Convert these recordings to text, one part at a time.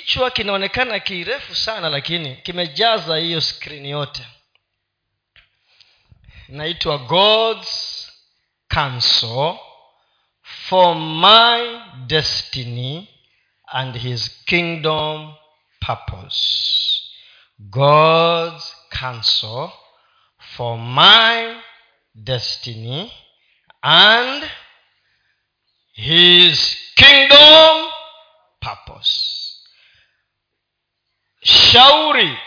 kichwa kinaonekana kirefu sana lakini kimejaza hiyo skrini yote. Inaitwa god's counsel for my destiny and his kingdom purpose. God's counsel for my destiny and his kingdom purpose shauri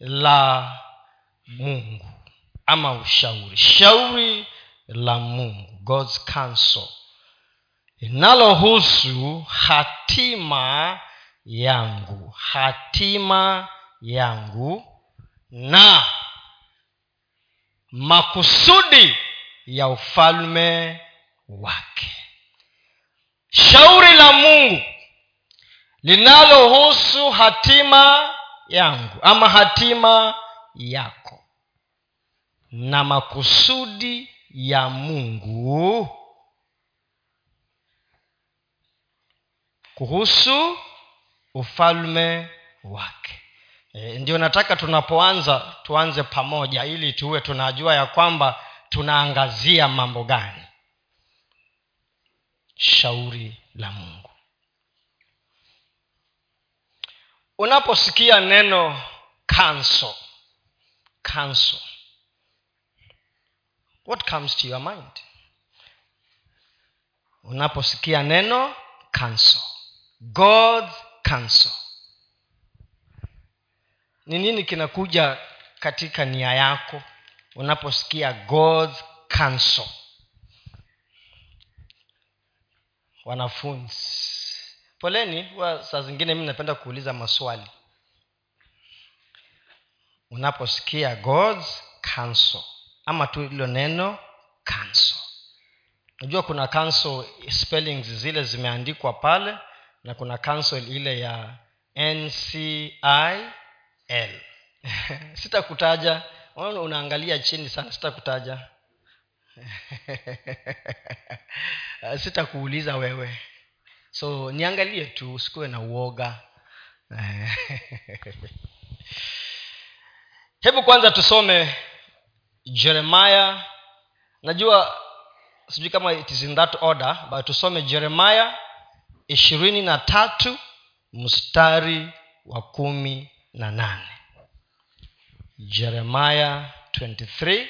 la mungu ama ushauri. Shauri la mungu god's counsel linalohusu hatima yangu hatima yangu na makusudi ya ufalme wake. Shauri la mungu linalohusu hatima yangu ama hatima yako na makusudi ya mungu. Kuhusu ufalme wake. E, ndio nataka tunapoanza tuanze pamoja ili tuwe tunajua ya kwamba tunaangazia mambo gani. Shauri la mungu unaposikia neno cancel. Cancel. What comes to your mind? Unaposikia neno cancel. God's counsel ni nini kinakuja katika nia yako unaposikia god's counsel wanafunzi poleni huwa saa zingine mi napenda kuuliza maswali. Unaposikia god's counsel ama tu hilo neno counsel. Najua kuna counsel spellings zile zimeandikwa pale na kuna counsel ile ya ncil sitakutaja. Unaangalia chini sana sitakutaja. Sitakuuliza wewe so niangalie tu usikuwe na uoga. Hebu kwanza tusome jeremaya najua sijui kama it is in that order but tusome jeremaya ishirini na tatu mstari wa kumi na nane. Jeremaya 23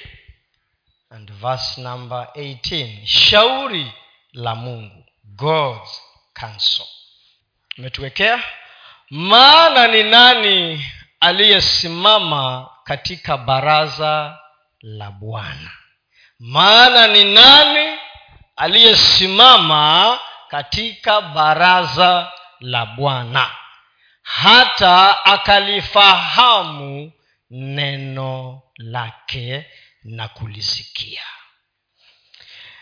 and verse number 18 shauri la mungu god's counsel umetuwekea? Maana ni nani aliyesimama katika baraza la bwana? Maana ni nani aliyesimama katika baraza la bwana? Hata akalifahamu neno lake na kulisikia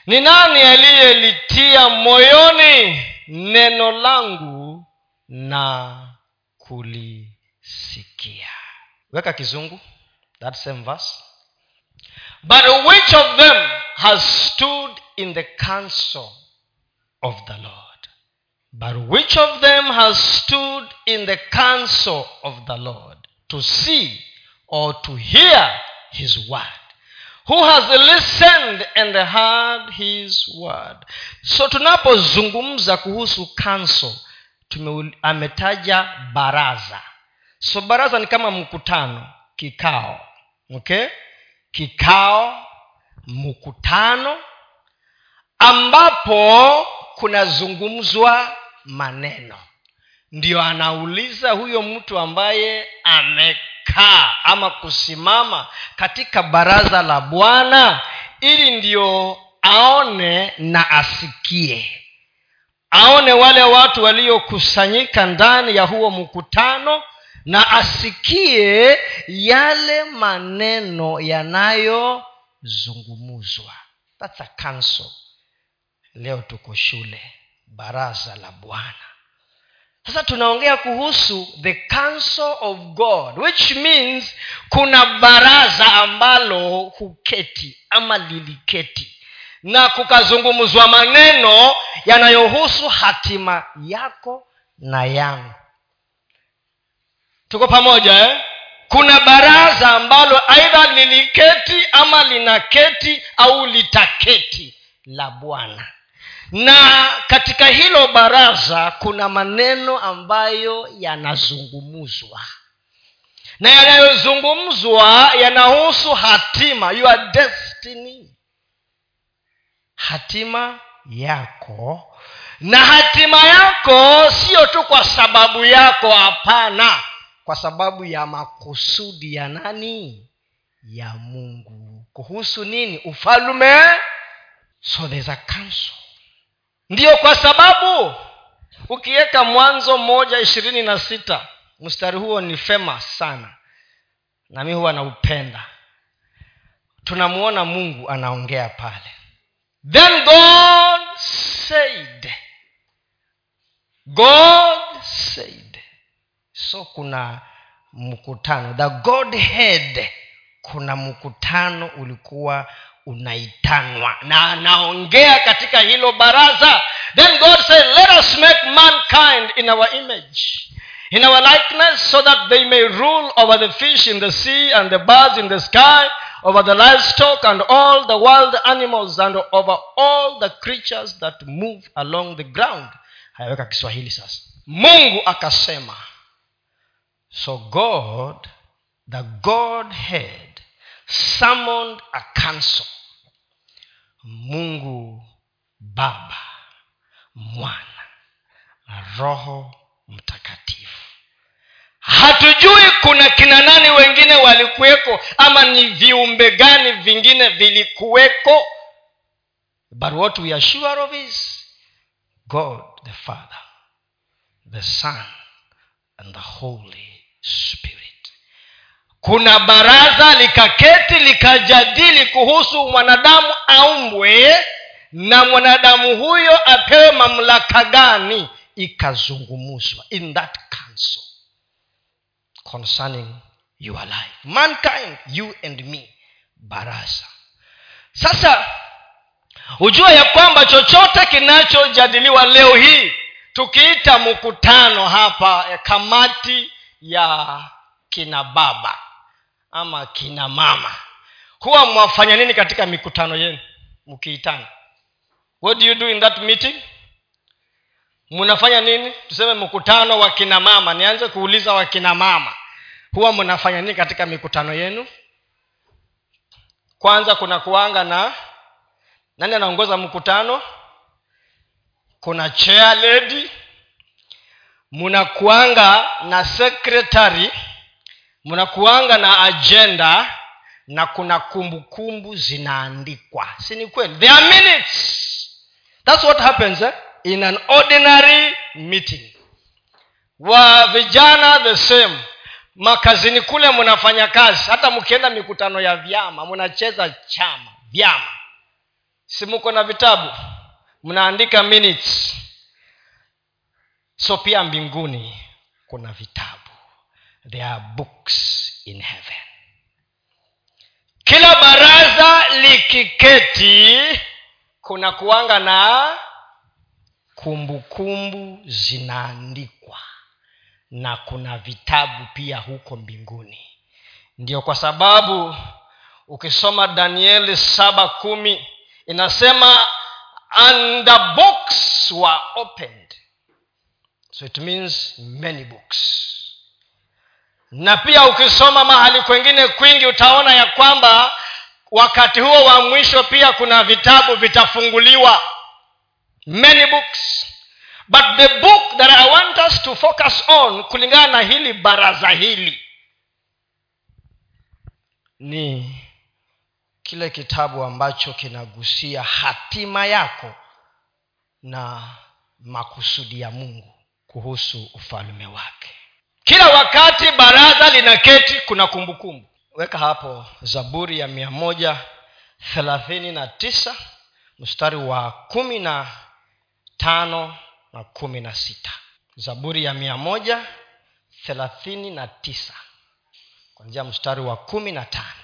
ni nani aliyelitia moyoni neno langu na kulisikia? Weka kizungu that same verse. But which of them has stood in the counsel of the lord? But which of them has stood in the counsel of the lord to see or to hear his word who has listened and heard his word. So tunapozungumza kuhusu council ametaja baraza. So baraza ni kama mkutano kikao okay? Kikao mkutano ambapo kunazungumzwa maneno. Ndio anauliza huyo mtu ambaye amekaa ama kusimama katika baraza la bwana ili ndio aone na asikie. Aone wale watu waliokusanyika ndani ya huo mkutano na asikie yale maneno yanayozungumuzwa. Thats a leo tuko shule baraza la bwana sasa tunaongea kuhusu the council of god which means kuna baraza ambalo huketi ama liliketi. Na kukazungumzwa maneno yanayohusu hatima yako na yangu. Tuko pamoja eh? kuna baraza ambalo aidha liliketi ama linaketi au litaketi la bwana na katika hilo baraza kuna maneno ambayo yanazungumzwa na yanayozungumzwa yanahusu hatima your destiny. Hatima yako. Na hatima yako sio tu kwa sababu yako hapana. Kwa sababu ya makusudi ya nani? Ya mungu. Kuhusu nini? Ufalume? So there's a council ndiyo kwa sababu ukiweka mwanzo moja ishirini na sita mstari huo ni fema sana. Na mi huwa naupenda. Tunamwona mungu anaongea pale. Then god said god said. So kuna mkutano. The godhead kuna mkutano ulikuwa unaitanwa na anaongea katika hilo baraza. Then god said let us make mankind in our image in our likeness so that they may rule over the fish in the sea and the birds in the sky over the livestock and all the wild animals and over all the creatures that move along the ground. Hayaweka kiswahili sasa. Mungu akasema so god the godhead summoned a council. Mungu baba mwana na roho mtakatifu. Hatujui kuna kina nani wengine walikuweko ama ni viumbe gani vingine vilikuweko. But what we are sure of is god the father the son and the holy spirit kuna baraza likaketi likajadili kuhusu mwanadamu aumbwe na mwanadamu huyo apewe mamlaka gani. Ikazungumzwa in that council concerning your life mankind you and me baraza. Sasa hujua ya kwamba chochote kinachojadiliwa leo hii tukiita mkutano hapa kamati ya kina baba ama kina mama. Huwa mwafanya nini katika mikutano yenu? Mkiitana. What do you do in that meeting? Mnafanya nini? Tuseme mkutano wa kina mama. Nianze kuuliza wakina mama. Huwa mnafanya nini katika mikutano yenu? Kwanza kuna kuanga na nani anaongoza mkutano? Kuna chair lady. Mnakuanga na secretary mnakuanga na agenda na kuna kumbukumbu zinaandikwa. Si ni kweli? There are minutes. That's what happens eh? in an ordinary meeting. Wa vijana the same. Makazini kule mnafanya kazi. Hata mkienda mikutano ya vyama mnacheza chama vyama. Si muko na vitabu? Mnaandika minutes. So pia mbinguni kuna vitabu there are books in heaven. Kila baraza likiketi kuna kuanga na kumbukumbu zinaandikwa na kuna vitabu pia huko mbinguni. Ndio kwa sababu ukisoma danieli saba kumi inasema and the books were opened. So it means many books na pia ukisoma mahali kwengine kwingi utaona ya kwamba wakati huo wa mwisho pia kuna vitabu vitafunguliwa. Many books. But the book that i want us to focus on kulingana na hili baraza hili ni kile kitabu ambacho kinagusia hatima yako na makusudi ya mungu kuhusu ufalme wake kila wakati baraza linaketi kuna kumbukumbu. Weka hapo zaburi ya mia moja thelathini na tisa mstari wa kumi na tano na kumi na sita. Zaburi ya mia moja thelathini na tisa kwanzia mstari wa kumi na tano.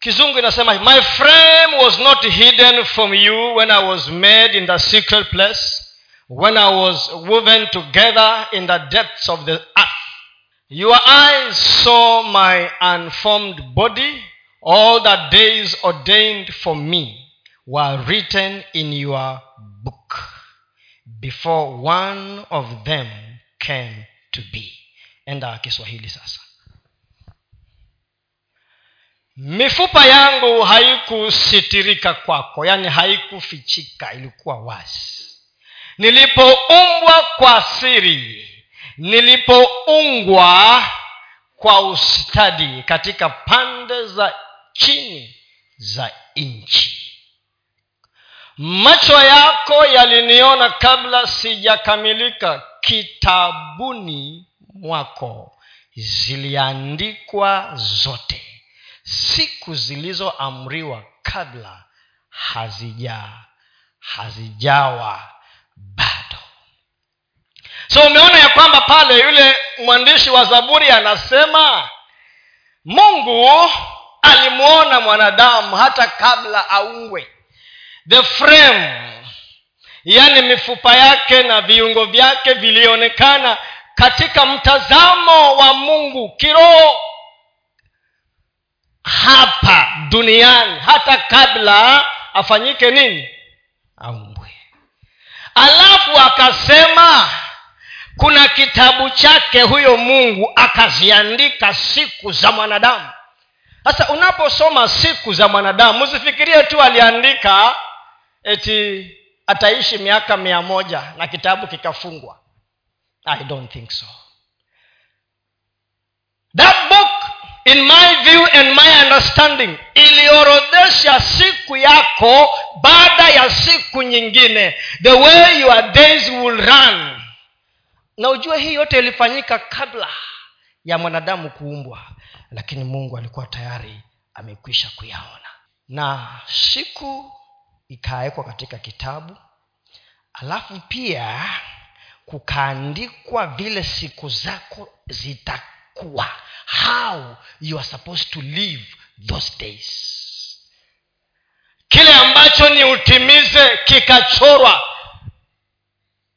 Kizungu inasema my frame was not hidden from you when i was made in the secret place when i was woven together in the depths of the earth your eyes saw my unformed body. All the days ordained for me were written in your book before one of them came to be. Enda kiswahili sasa. Mifupa yangu haikusitirika kwako yaani haikufichika ilikuwa wazi nilipoumbwa kwa siri nilipoungwa kwa ustadi katika pande za chini za nchi. Macho yako yaliniona kabla sijakamilika kitabuni mwako. Ziliandikwa zote. Siku zilizoamriwa kabla hazija hazijawa bado. So umeona ya kwamba pale yule mwandishi wa zaburi anasema mungu alimwona mwanadamu hata kabla aungwe. The frame yaani mifupa yake na viungo vyake vilionekana katika mtazamo wa mungu kiroho. Hapa duniani hata kabla afanyike nini? Aumbwe alafu akasema kuna kitabu chake huyo mungu akaziandika siku za mwanadamu. Sasa unaposoma siku za mwanadamu usifikirie tu aliandika eti ataishi miaka mia moja na kitabu kikafungwa. I don't think so. That book in my view and my understanding iliorodhesha siku yako baada ya siku nyingine. The way your days will run. Na ujue hii yote ilifanyika kabla ya mwanadamu kuumbwa. Lakini mungu alikuwa tayari amekwisha kuyaona. Na siku ikawekwa katika kitabu. Alafu pia kukaandikwa vile siku zako zitakuwa how you are supposed to live those days. Kile ambacho ni utimize kikachorwa.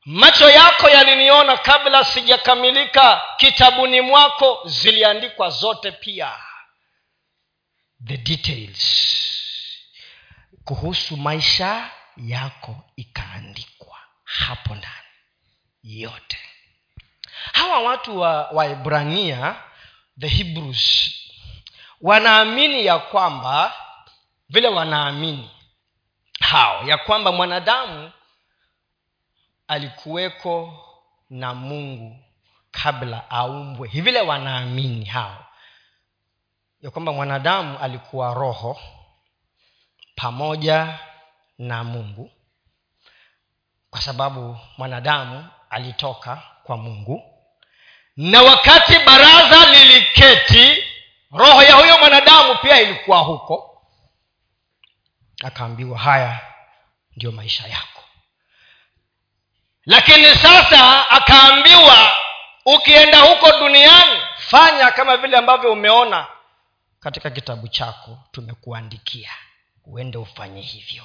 Macho yako yaliniona kabla sijakamilika kitabuni mwako ziliandikwa zote pia. The details. Kuhusu maisha yako ikaandikwa hapo ndani. Yote hawa watu wa waibrania the hebrews wanaamini ya kwamba vile wanaamini hao ya kwamba mwanadamu alikuweko na mungu kabla aumbwe. Hivile wanaamini hao ya kwamba mwanadamu alikuwa roho pamoja na mungu kwa sababu mwanadamu alitoka kwa mungu na wakati baraza liliketi roho ya huyo mwanadamu pia ilikuwa huko. Akaambiwa haya ndio maisha yako. Lakini sasa akaambiwa ukienda huko duniani fanya kama vile ambavyo umeona katika kitabu chako tumekuandikia. Uende ufanye hivyo.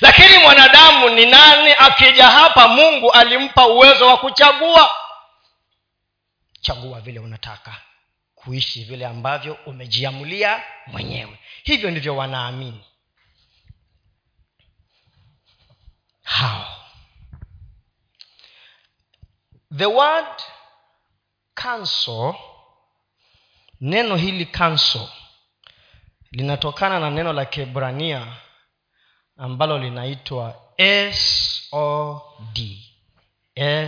Lakini mwanadamu ni nani akija hapa mungu alimpa uwezo wa kuchagua chagua vile unataka kuishi vile ambavyo umejiamulia mwenyewe. Hivyo ndivyo wanaamini. Hao. The word council neno hili council linatokana na neno la kiebrania ambalo linaitwa sod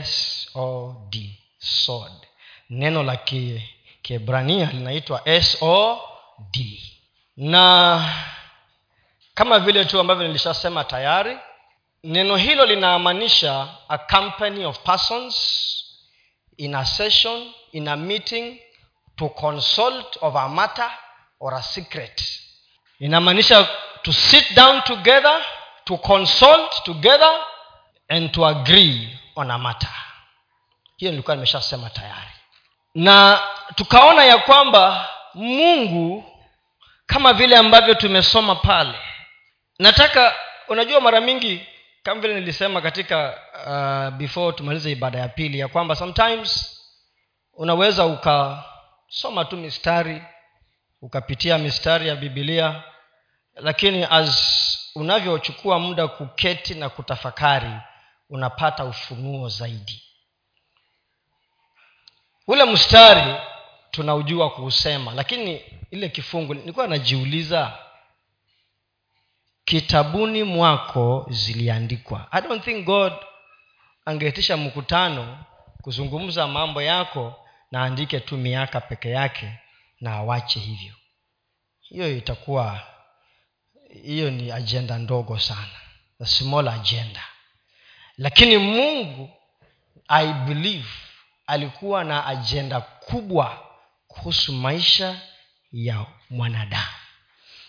sod sod neno la kiebrania linaitwa sod na kama vile tu ambavyo nilishasema tayari neno hilo linamaanisha a company of persons in a session in a meeting to consult of a matter or a secret. Inamaanisha to sit down together to consult together and to agree on a matter. Hiyo nilikuwa nimeshasema tayari na tukaona ya kwamba mungu kama vile ambavyo tumesoma pale nataka unajua mara mingi kama vile nilisema katika uh, before tumalize ibada ya pili ya kwamba sometimes unaweza ukasoma tu mistari ukapitia mistari ya bibilia lakini as unavyochukua muda kuketi na kutafakari unapata ufunuo zaidi ule mstari tunaujua kuusema lakini ile kifungu nilikuwa najiuliza kitabuni mwako ziliandikwa. I don't think god angeitisha mkutano kuzungumza mambo yako na andike tu miaka peke yake na awache hivyo. Hiyo itakuwa hiyo ni ajenda ndogo sana a small agenda. Lakini mungu i believe alikuwa na ajenda kubwa kuhusu maisha ya mwanadamu.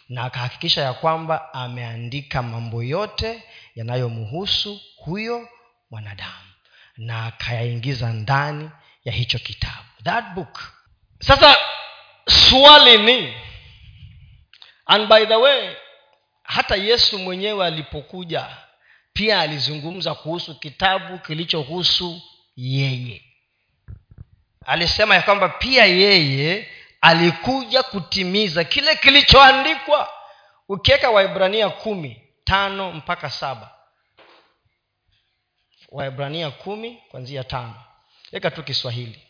Na akahakikisha ya kwamba ameandika mambo yote yanayomhusu huyo mwanadamu na akayaingiza ndani ya hicho kitabu. That book. Sasa swali ni and by the way hata yesu mwenyewe alipokuja pia alizungumza kuhusu kitabu kilichohusu yeye alisema ya kwamba pia yeye alikuja kutimiza kile kilichoandikwa. Ukiweka waibrania kumi tano mpaka saba. Waibrania kumi kwanzia tano. Weka tu kiswahili.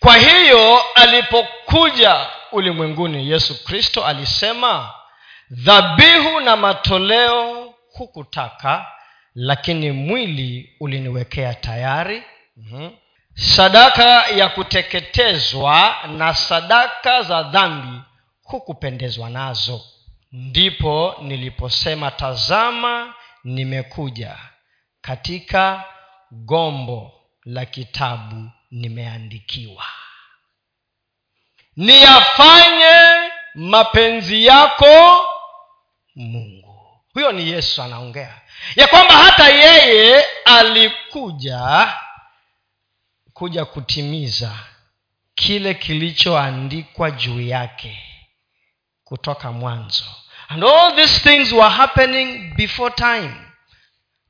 Kwa hiyo alipokuja ulimwenguni yesu kristo alisema dhabihu na matoleo hukutaka lakini mwili uliniwekea tayari. Mm-hmm. sadaka ya kuteketezwa na sadaka za dhambi hukupendezwa nazo. Ndipo niliposema tazama nimekuja. Katika gombo la kitabu nimeandikiwa. Niyafanye mapenzi yako mungu huyo ni yesu anaongea. Ya kwamba hata yeye alikuja kuja kutimiza kile kilichoandikwa juu yake kutoka mwanzo. And all these things were happening before time.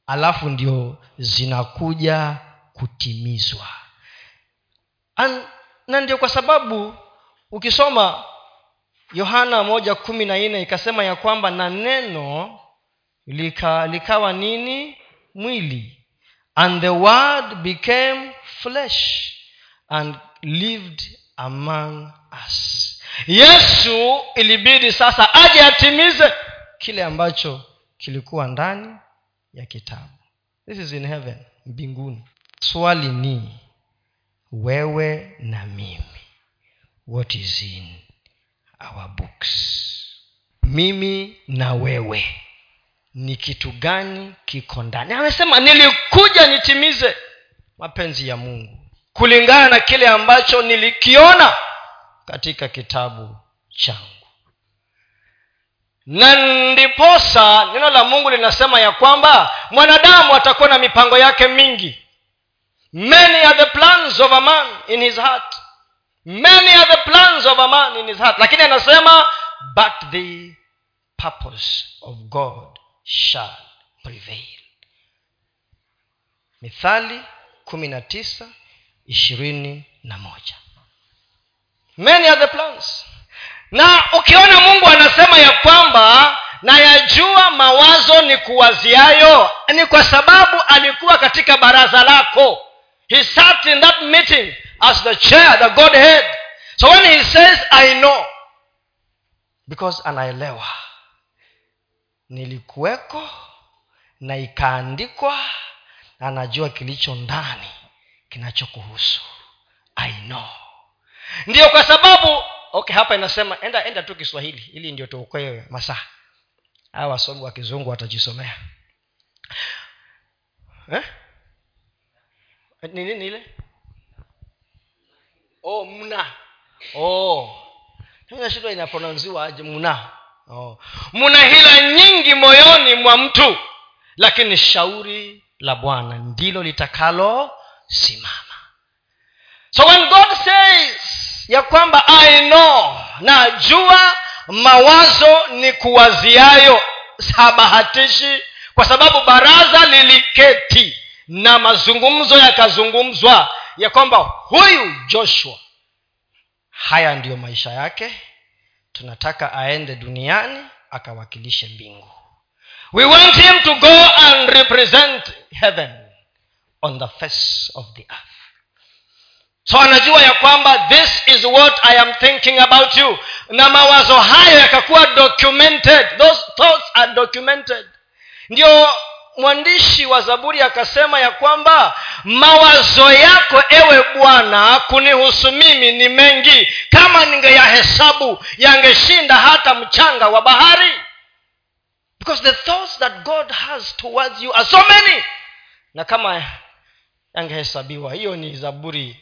Alafu ndio zinakuja kutimizwa. And, na ndio kwa sababu ukisoma yohana moja kumi na nne ikasema ya kwamba na neno lika, likawa nini? Mwili. And the word became flesh and lived among us. Yesu ilibidi sasa aje atimize kile ambacho kilikuwa ndani ya kitabu. This is in heaven mbinguni. Swali ni wewe na mimi what is in our books? Mimi na wewe ni kitu gani kiko ndani. Amesema nilikuja nitimize mapenzi ya mungu. Kulingana na kile ambacho nilikiona katika kitabu changu. Na ndiposa neno la mungu linasema ya kwamba mwanadamu atakuwa na mipango yake mingi. Many are the plans of a man in his heart. Many are the plans of a man in his heart. Lakini anasema but the purpose of god shall prevail. Mithali kumi na tisa ishirini na moja. Many are the plans. Na ukiona mungu anasema ya kwamba nayajua mawazo ni kuwaziayo ni kwa sababu alikuwa katika baraza lako. He sat in that meeting as the chair the godhead. So when he says i know because anaelewa nilikuweko na ikaandikwa na anajua kilicho ndani kinachokuhusu. I know. Ndiyo kwa sababu okay hapa inasema enda enda tu kiswahili ili ndio tuokoe masaa. Hawa wasomi wa kizungu watajisomea. Eh? ni nini ile? Oh mna. Oh. Shida inaprononziwa aje mna oh. muna hila nyingi moyoni mwa mtu. Lakini shauri la bwana ndilo litakalo simama. So when god says ya kwamba i know najua mawazo ni kuwaziayo sabahatishi kwa sababu baraza liliketi na mazungumzo yakazungumzwa ya kwamba huyu joshua haya ndiyo maisha yake tunataka aende duniani akawakilishe mbingu. We want him to go and represent heaven on the face of the earth. So anajua ya kwamba this is what i am thinking about you. Na mawazo hayo yakakuwa documented. Those thoughts are documented. Ndio mwandishi wa zaburi akasema ya kwamba mawazo yako ewe bwana kunihusu mimi ni mengi. Kama ningeyahesabu yangeshinda hata mchanga wa bahari. Because the thoughts that god has towards you are so many. Na kama yangehesabiwa hiyo ni zaburi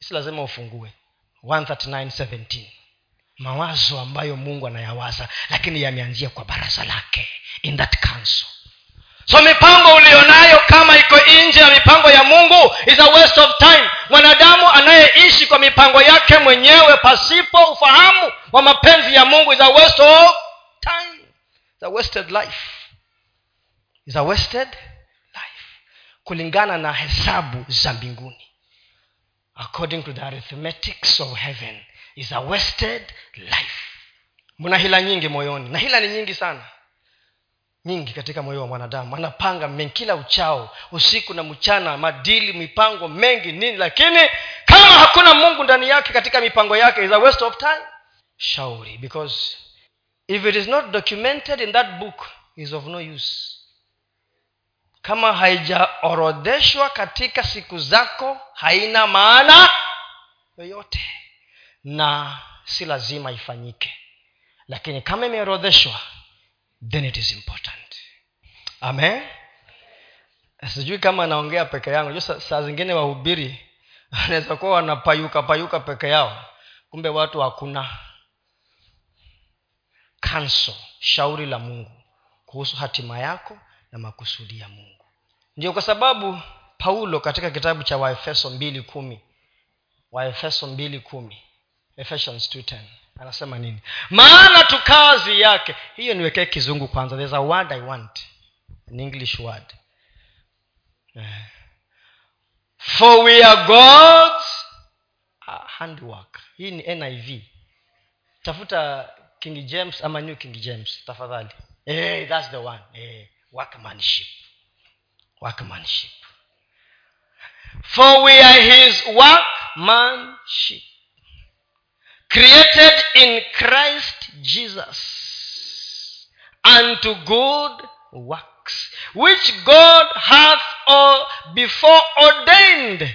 si lazima ufungue. 139:17 mawazo ambayo mungu anayawaza lakini yameanzia kwa baraza lake in that council so mipango ulionayo kama iko nje ya mipango ya mungu is a waste of time. Mwanadamu anayeishi kwa mipango yake mwenyewe pasipo ufahamu wa mapenzi ya mungu is a waste of time. Is a wasted life. Is a wasted life. Kulingana na hesabu za mbinguni. According to the arithmetics of heaven is a wasted life. Mna hila nyingi moyoni. Na hila ni nyingi sana nyingi katika moyo wa mwanadamu. Anapanga mengi kila uchao usiku na mchana madili mipango mengi nini lakini kama hakuna mungu ndani yake katika mipango yake is a waste of time. Shauri because if it is not documented in that book is of no use. Kama haijaorodheshwa katika siku zako haina maana yoyote. Na si lazima ifanyike. Lakini kama imeorodheshwa then it is important. Amen? Sijui kama naongea peke yangu. Saa zingine wahubiri anaweza kuwa wanapayuka payuka peke yao. Kumbe watu hakuna. Kanso shauri la mungu kuhusu hatima yako na makusudi ya mungu. Ndio kwa sababu paulo katika kitabu cha waefeso mbili kumi waefeso mbili kumi ephesians 210 anasema nini? Maana tu kazi yake hiyo niwekee kizungu kwanza. There's a word i want. An english word. For we are god's handwork hii ni niv tafuta king james ama new king james tafadhali. Hey, that's the one. Hey, workmanship. Workmanship. For we are his workmanship created in christ jesus unto good works which god hath all before ordained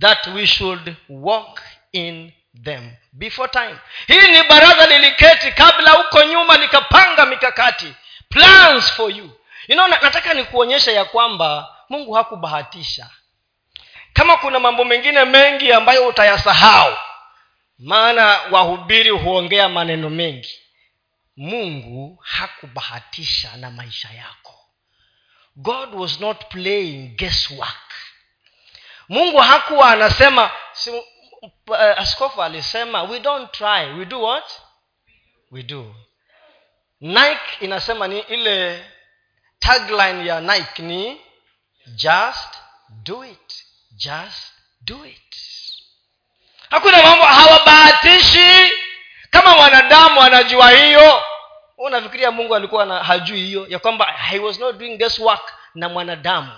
that we should walk in them. Before time. Hii ni baraza liliketi kabla huko nyuma likapanga mikakati plans for you. You know, nataka nikuonyesha ya kwamba mungu hakubahatisha. Kama kuna mambo mengine mengi ambayo utayasahau maana wahubiri huongea maneno mengi. Mungu hakubahatisha na maisha yako. God was not playing guesswork. Mungu hakuwa anasema si, uh, askofu alisema we don't try we do what? We do. Nike inasema ni ile tagline ya nike ni just do it just do it hakuna mambo hawabahatishi kama mwanadamu anajua hiyo unafikiria mungu alikuwa na hajui hiyo ya kwamba he was not doing guess work na mwanadamu.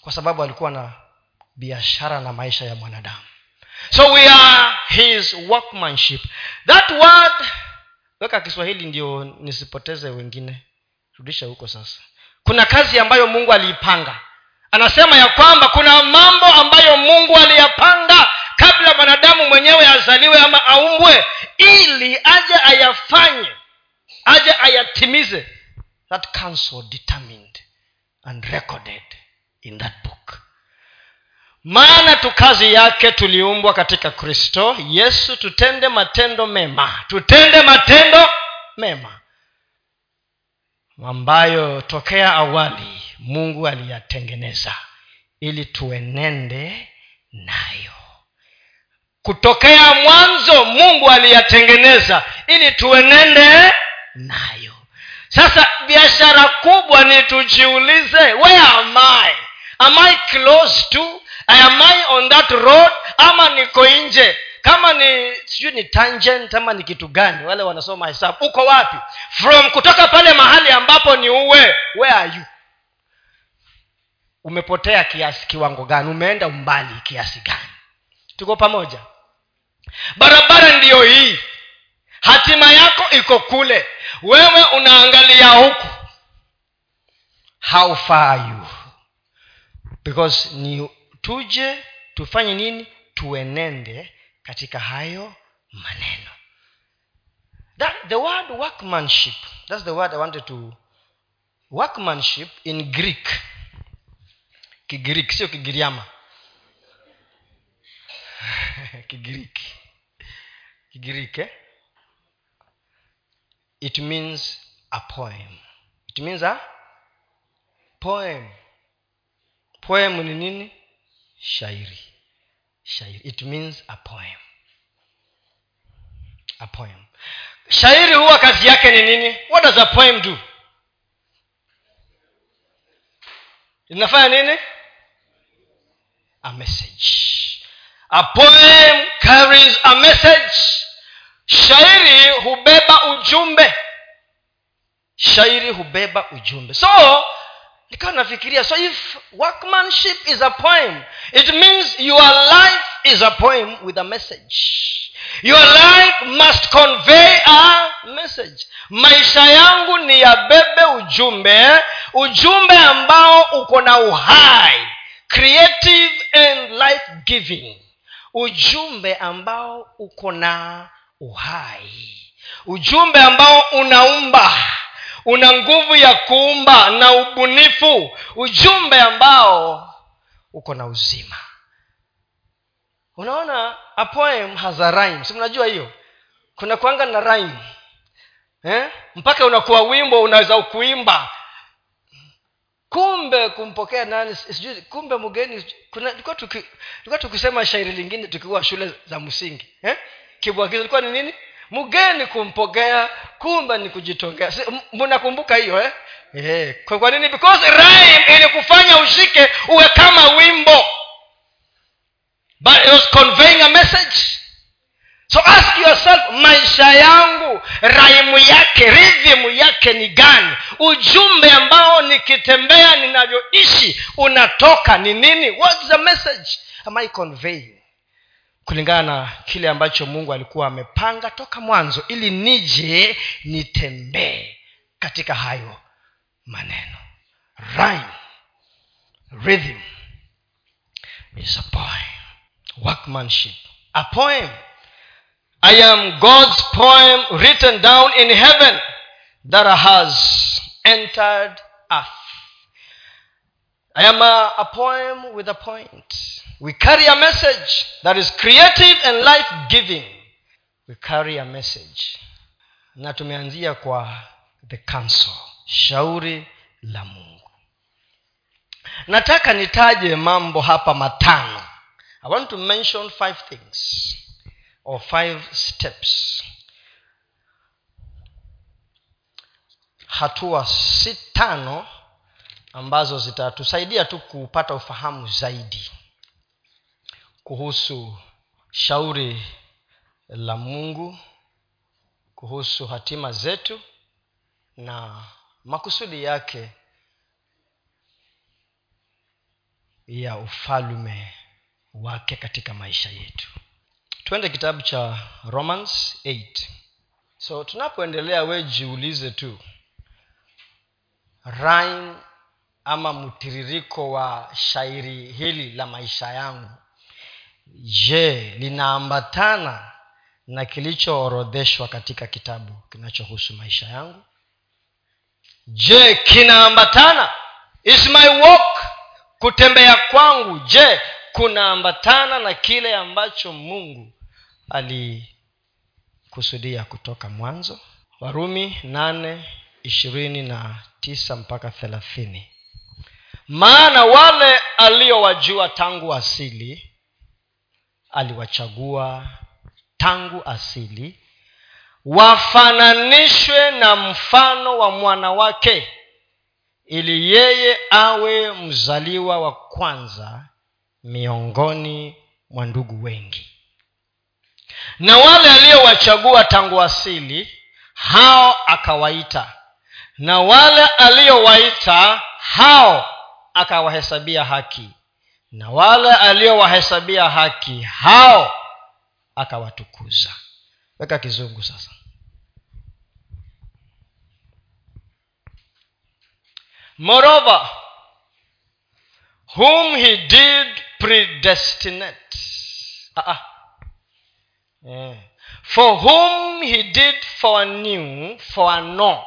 Kwa sababu alikuwa na biashara na maisha ya mwanadamu. So we are his workmanship. That word weka kiswahili ndio nisipoteze wengine. Rudisha huko sasa. Kuna kazi ambayo mungu aliipanga. Anasema ya kwamba kuna mambo ambayo mungu aliyapanga kabla mwanadamu mwenyewe azaliwe ama aumbwe ili aje ayafanye aje ayatimize. That council determined and recorded in that book. Maana tu kazi yake tuliumbwa katika kristo yesu tutende matendo mema tutende matendo mema ambayo tokea awali mungu aliyatengeneza ili tuenende nayo kutokea mwanzo mungu aliyatengeneza ili tuenende nayo. Sasa biashara kubwa ni tujiulize where am I? am i close to am I on that road? Ama niko nje? Kama ni sijui ni tangent ama ni kitu gani wale wanasoma hesabu. Uko wapi? From kutoka pale mahali ambapo ni uwe where are you? Umepotea kiasi kiwango gani? Umeenda umbali kiasi gani? Tuko pamoja barabara ndiyo hii. Hatima yako iko kule. Wewe unaangalia huku. How far are you? Because ni tuje tufanye nini? Tuenende katika hayo maneno. That, the word workmanship that's the word i wanted to workmanship in greek. Kigiriki sio kigiriama. Kigiriki kigiriki eh? it means a poem. It means a poem. Poem ni nini? Shairi. Shairi. It means a poem. A poem. Shairi huwa kazi yake ni nini? What does a poem do? Linafanya nini? A message. A poem carries a message shairi hubeba ujumbe. Shairi hubeba ujumbe. So nikawa nafikiria so if workmanship is a poem it means your life is a poem with a message. Your life must convey a message. Maisha yangu ni yabebe ujumbe ujumbe ambao uko na uhai creative and life giving ujumbe ambao uko na uhai. Ujumbe ambao unaumba una nguvu ya kuumba na ubunifu ujumbe ambao uko na uzima. Unaona a poem rhyme. Si mnajua hiyo? Kuna kwanga na rhyme. Eh? mpaka unakuwa wimbo unaweza kuimba. Kumbe kumpokea nani? Sijui kumbe mgeni tulikuwa tuki, tukisema shairi lingine tukiwa shule za msingi. Eh? Kibwagizo ilikuwa ni nini? Mgeni kumpokea kumbe ni kujitongea mnakumbuka hiyo eh? Eh, kwa nini? Because rhyme ilikufanya ushike uwe kama wimbo. But it was conveying a message. So ask yourself maisha yangu raimu yake ridhimu yake ni gani? Ujumbe ambao nikitembea ninavyoishi unatoka ni nini? What's the message? Am i conveying kulingana na kile ambacho mungu alikuwa amepanga toka mwanzo ili nije nitembee katika hayo maneno. Rhyme rhythm is a poem. Workmanship. A poem. I am god's poem written down in heaven that has entered earth. I am a, a poem with a point we carry a message that is creative and life giving we carry a message. Na tumeanzia kwa the council shauri la mungu. Nataka nitaje mambo hapa matano. I want to mention five things or five steps. Hatua si tano ambazo zitatusaidia tu kupata ufahamu zaidi kuhusu shauri la mungu kuhusu hatima zetu na makusudi yake ya ufalume wake katika maisha yetu. Twende kitabu cha romans 8 so tunapoendelea we jiulize tu rain ama mtiririko wa shairi hili la maisha yangu je linaambatana na kilichoorodheshwa katika kitabu kinachohusu maisha yangu? Je kinaambatana? Is my walk kutembea kwangu? Je kunaambatana na kile ambacho mungu alikusudia kutoka mwanzo? Warumi nane ishirini na tisa mpaka thelathini. Maana wale aliowajua tangu asili aliwachagua tangu asili wafananishwe na mfano wa mwana wake ili yeye awe mzaliwa wa kwanza miongoni mwa ndugu wengi. Na wale aliyowachagua tangu asili hao akawaita. Na wale aliyowaita hao akawahesabia haki na wale aliyowahesabia haki hao akawatukuza weka kizungu sasa moreover whom he did predestinate uh-uh. for whom he did foreknew foreknow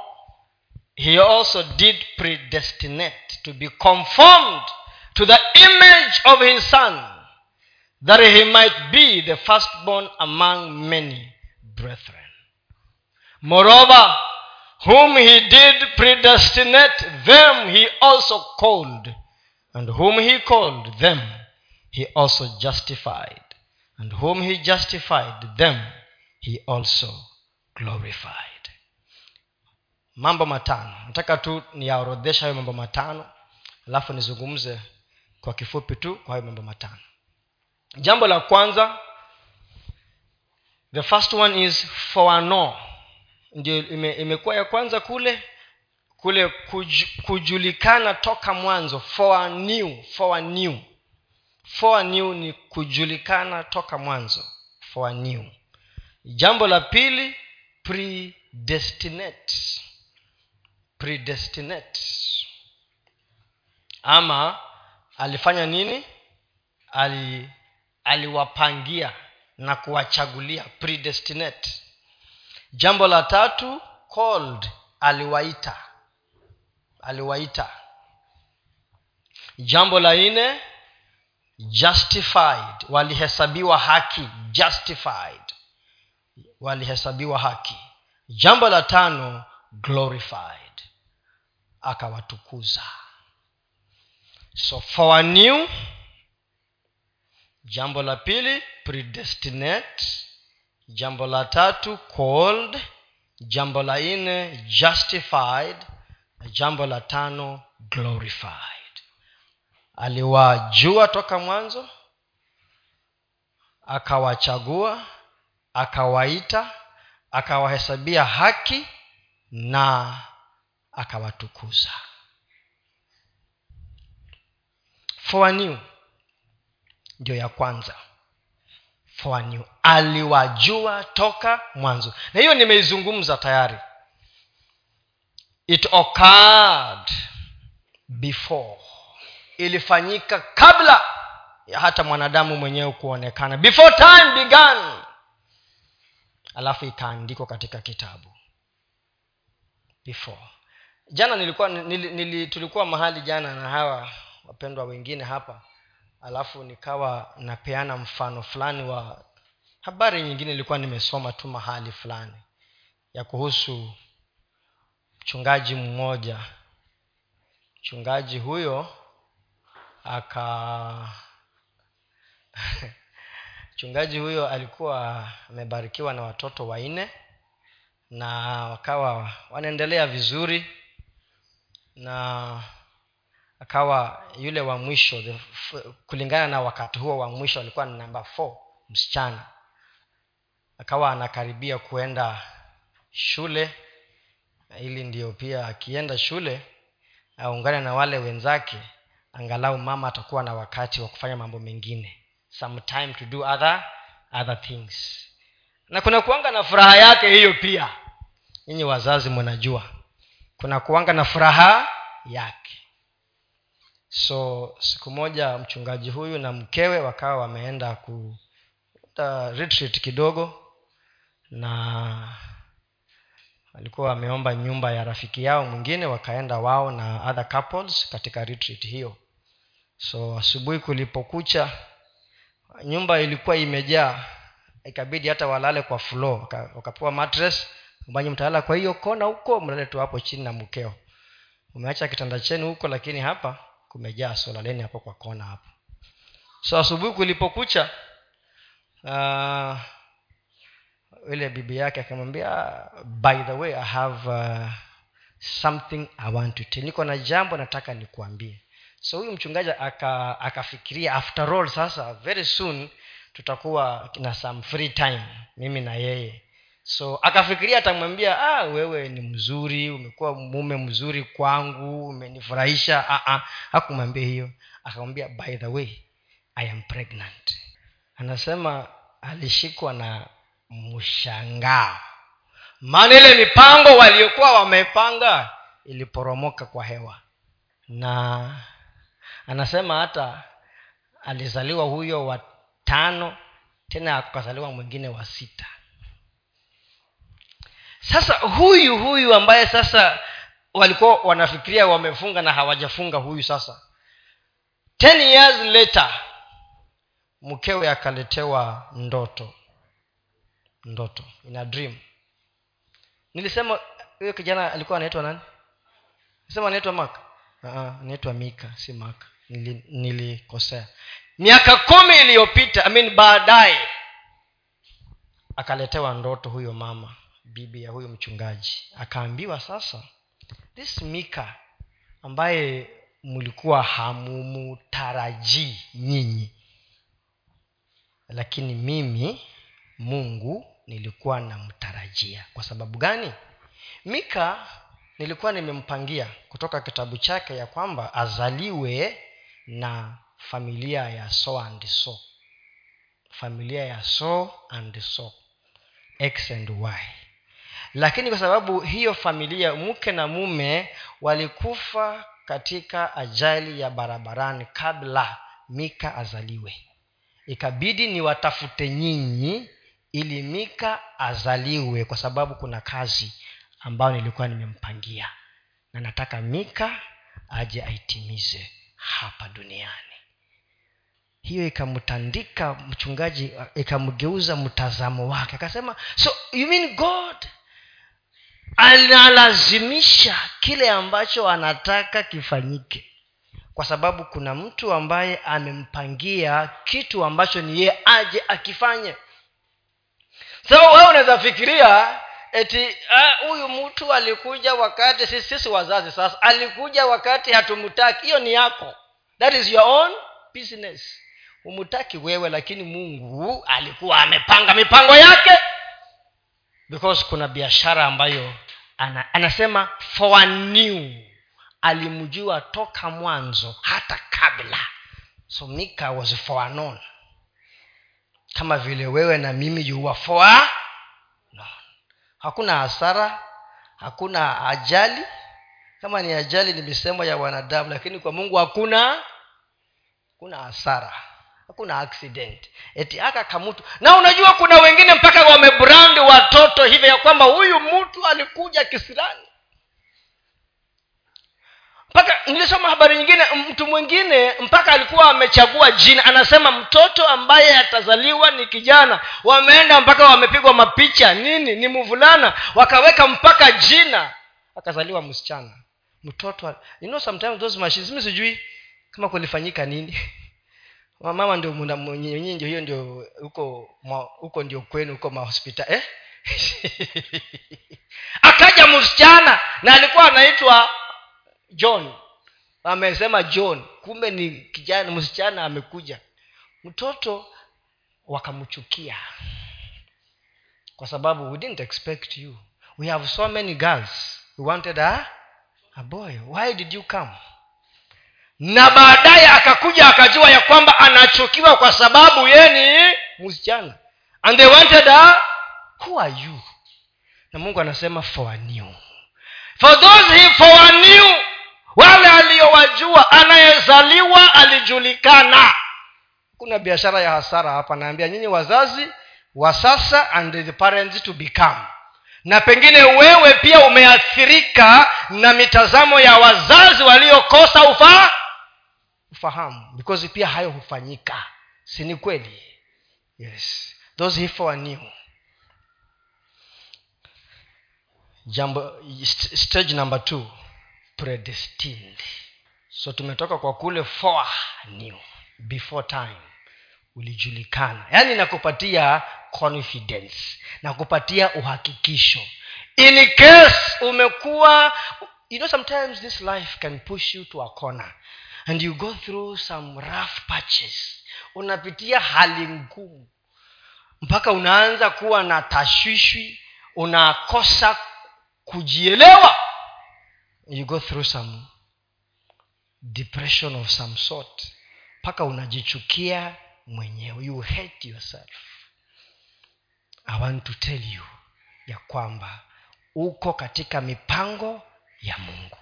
he also did predestinate to be conformed to the image of his son that he might be the firstborn among many brethren. Moreover whom he did predestinate them he also called and whom he called them he also justified and whom he justified them he also glorified. Mambo matano. Nataka tu niyaorodhesha hayo mambo matano alafu nizungumze kwa kifupi tu kwa hayo mambo matano. Jambo la kwanza the first one is foano ndio ime, imekuwa ya kwanza kule kule kuj, kujulikana toka mwanzo. Forenew forenew forenew ni kujulikana toka mwanzo. Forenew jambo la pili predestinate. Predestinate. Ama alifanya nini? Ali aliwapangia na kuwachagulia predestinate. Jambo la tatu called aliwaita. Aliwaita. Jambo la nne justified walihesabiwa haki justified. Walihesabiwa haki. Jambo la tano glorified. Akawatukuza so forenew jambo la pili predestinate. Jambo la tatu called. Jambo la nne justified. Na jambo la tano glorified. Aliwajua toka mwanzo akawachagua akawaita akawahesabia haki na akawatukuza ndio ya kwanza. Forenew aliwajua toka mwanzo. Na hiyo nimeizungumza tayari. It occurred before. Ilifanyika kabla ya hata mwanadamu mwenyewe kuonekana. Before time began. Alafu ikaandikwa katika kitabu. Before. Jana nilikuwa nil, nil, tulikuwa mahali jana na hawa wapendwa wengine hapa alafu nikawa napeana mfano fulani wa habari nyingine ilikuwa nimesoma tu mahali fulani ya kuhusu mchungaji mmoja. Mchungaji huyo aka mchungaji huyo alikuwa amebarikiwa na watoto wanne na wakawa wanaendelea vizuri na akawa yule wa mwisho the, kulingana na wakati huo wa mwisho alikuwa ni namba msichana. Akawa anakaribia kuenda shule ili ndio pia akienda shule aungane na wale wenzake angalau mama atakuwa na wakati wa kufanya mambo mengine some time to do other other things. Na kuna kuanga na furaha yake hiyo pia. Nyinyi wazazi mnajua. Kuna kuanga na furaha yake so siku moja mchungaji huyu na mkewe wakawa wameenda ku retreat kidogo na walikuwa wameomba nyumba ya rafiki yao mwingine wakaenda wao na other couples katika retreat hiyo. So asubuhi kulipokucha nyumba ilikuwa imejaa ikabidi hata walale kwa floor wakapewa mattress ambayo mtalala kwa hiyo kona huko mlale tu hapo chini na mkeo. Umeacha kitanda chenu huko lakini hapa kumejaa so laleni hapo kwa kona hapo. So asubuhi kulipokucha uh, ile bibi yake akamwambia by the way i have uh, something i want to tell niko na jambo nataka nikuambie. So huyu mchungaji aka akafikiria after all sasa very soon tutakuwa na some free time mimi na yeye so akafikiria atamwambia ah, wewe ni mzuri umekuwa mume mzuri kwangu umenifurahisha. Ah, ah. hakumwambia hiyo. Akamwambia by the way i am pregnant. Anasema alishikwa na mshangao. Maana ile mipango waliokuwa wamepanga iliporomoka kwa hewa. Na anasema hata alizaliwa huyo wa tano tena akazaliwa mwingine wa sita sasa huyu huyu ambaye sasa walikuwa wanafikiria wamefunga na hawajafunga huyu sasa. Ten years later mkewe akaletewa ndoto. Ndoto ina dream. Nilisema huyo kijana alikuwa anaitwa nani? Sema anaitwa maka anaitwa mika si maka nilikosea. Miaka kumi iliyopita I mean baadaye akaletewa ndoto huyo mama bibi ya huyo mchungaji. Akaambiwa sasa this mika ambaye mlikuwa hamumutarajii nyinyi lakini mimi mungu nilikuwa namtarajia. Kwa sababu gani? Mika nilikuwa nimempangia kutoka kitabu chake ya kwamba azaliwe na familia ya so and so familia ya so and so x and y lakini kwa sababu hiyo familia mke na mume walikufa katika ajali ya barabarani kabla mika azaliwe. Ikabidi niwatafute nyinyi ili mika azaliwe kwa sababu kuna kazi ambayo nilikuwa nimempangia. Na nataka mika aje aitimize hapa duniani. Hiyo ikamtandika mchungaji ikamgeuza mtazamo wake. Akasema so you mean god analazimisha kile ambacho anataka kifanyike. Kwa sababu kuna mtu ambaye amempangia kitu ambacho ni yeye aje akifanye. So wewe unaweza fikiria eti huyu uh, mtu alikuja wakati sisi, sisi wazazi sasa alikuja wakati hatumtaki. Hiyo ni yako. That is your own business. Humutaki wewe lakini mungu alikuwa amepanga mipango yake because kuna biashara ambayo ana, anasema for new. Alimjua toka mwanzo hata kabla. So mika was foreknown kama vile wewe na mimi you were for no. hakuna hasara hakuna ajali. Kama ni ajali ni misemo ya wanadamu lakini kwa mungu hakuna hakuna hasara hakuna accident. Eti aka kamutu na unajua kuna wengine mpaka wamebrandi watoto hivyo ya kwamba huyu mtu alikuja kisirani. Mpaka nilisoma habari nyingine mtu mwingine mpaka alikuwa amechagua jina anasema mtoto ambaye atazaliwa ni kijana. Wameenda mpaka wamepigwa mapicha. Nini? Ni mvulana. Wakaweka mpaka jina. Akazaliwa msichana. Mtoto you know sometimes those machines mi sijui kama kulifanyika nini mama ndio nyinyi ndio hiyo ndio huko huko ndio kwenu huko mahospitali eh? akaja msichana na alikuwa anaitwa john. Amesema john kumbe ni kijana msichana amekuja. Mtoto wakamchukia. Kwa sababu we didn't expect you. We have so many girls. We wanted a, a boy. Why did you come na baadaye akakuja akajua ya kwamba anachukiwa kwa sababu ye ni msichana. And they wanted a, who are you? Na mungu anasema for a new for those he for a new wale aliyowajua anayezaliwa alijulikana. Kuna biashara ya hasara hapa naambia nyinyi wazazi wa sasa and the parents to become. Na pengine wewe pia umeathirika na mitazamo ya wazazi waliokosa ufa ufahamu because pia hayo hufanyika. Si ni kweli? Yes. Those hifo new. Jambo stage number two. Predestined. So tumetoka kwa kule for new. Before time. Ulijulikana. Yaani nakupatia confidence. Nakupatia uhakikisho. In case umekuwa you know sometimes this life can push you to a corner and you go through some rough patches. Unapitia hali ngumu. Mpaka unaanza kuwa na tashwishwi unakosa kujielewa. You go through some depression of some sort. Mpaka unajichukia mwenyewe. You hate yourself. I want to tell you ya kwamba uko katika mipango ya mungu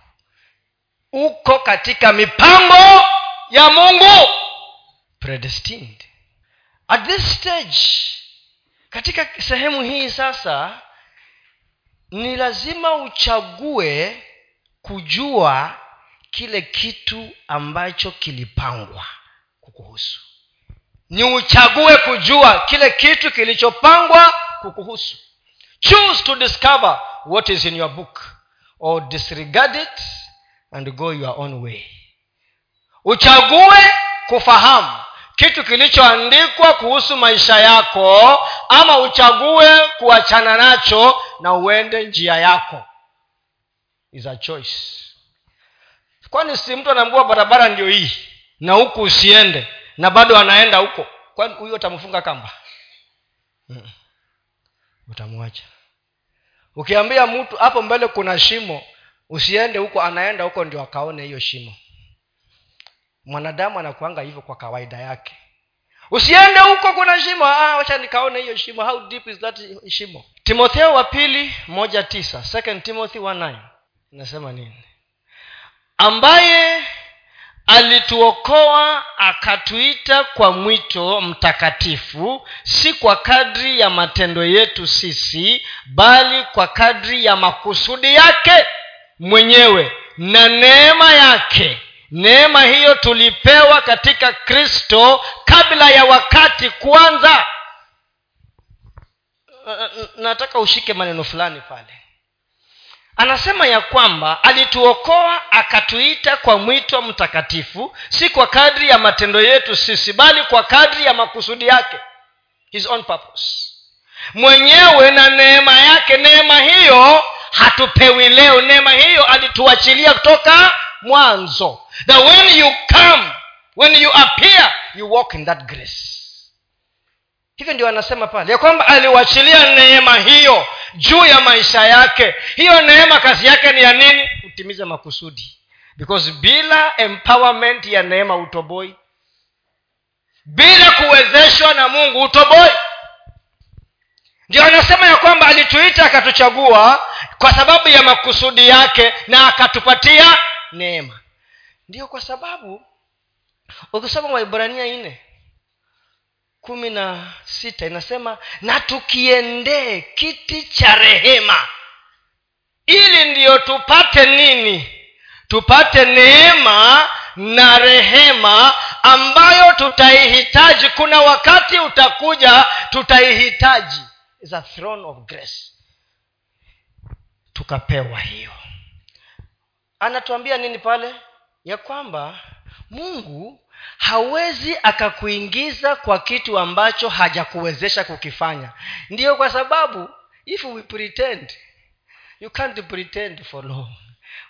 uko katika mipango ya mungu. Predestined. At this stage katika sehemu hii sasa ni lazima uchague kujua kile kitu ambacho kilipangwa kukuhusu. Ni uchague kujua kile kitu kilichopangwa kukuhusu. Choose to discover what is in your book or disregard it and go your own way. Uchague kufahamu kitu kilichoandikwa kuhusu maisha yako ama uchague kuachana nacho na uende njia yako. Is a choice. Kwani si mtu anaambua barabara ndio hii na huku usiende na bado anaenda huko? Kwani huyo utamfunga kamba? Hmm. utamwacha. Ukiambia mtu hapo mbele kuna shimo usiende huko anaenda huko ndio akaone hiyo shimo. Mwanadamu anakuanga hivyo kwa kawaida yake. Usiende huko kuna shimo. Ah, wacha nikaone hiyo shimo. How deep is that shimo? Timotheo wa pili moja tisa. Second timothy wa nasema nini? Ambaye alituokoa akatuita kwa mwito mtakatifu si kwa kadri ya matendo yetu sisi bali kwa kadri ya makusudi yake mwenyewe. Na neema yake neema hiyo tulipewa katika kristo kabla ya wakati kwanza nataka ushike maneno fulani pale. Anasema ya kwamba alituokoa akatuita kwa mwito mtakatifu si kwa kadri ya matendo yetu sisi bali kwa kadri ya makusudi yake. His own purpose. Mwenyewe na neema yake neema hiyo hatupewi leo neema hiyo alituachilia kutoka mwanzo. That when you come when you appear you walk in that grace. Hivyo ndio anasema pale ya kwamba aliwachilia neema hiyo juu ya maisha yake. Hiyo neema kazi yake ni ya nini? Utimize makusudi. Because bila empowerment ya neema utoboi bila kuwezeshwa na mungu utoboi ndio anasema ya kwamba alituita akatuchagua kwa sababu ya makusudi yake na akatupatia neema. Ndio kwa sababu ukisoma waibrania nne kumi na sita inasema na tukiendee kiti cha rehema ili ndiyo tupate nini? Tupate neema na rehema ambayo tutaihitaji. Kuna wakati utakuja tutaihitaji is a throne of grace. Tukapewa hiyo. Anatuambia nini pale? Ya kwamba mungu hawezi akakuingiza kwa kitu ambacho hajakuwezesha kukifanya. Ndiyo kwa sababu if we pretend you can't pretend for long.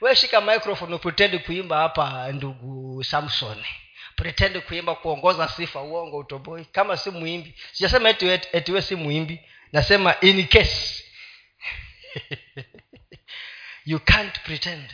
We shika microphone upretend kuimba hapa ndugu samson. Pretend kuimba kuongoza sifa uongo utoboi. Kama si mwimbi sijasema etiwe si muimbi nasema in case you can't pretend.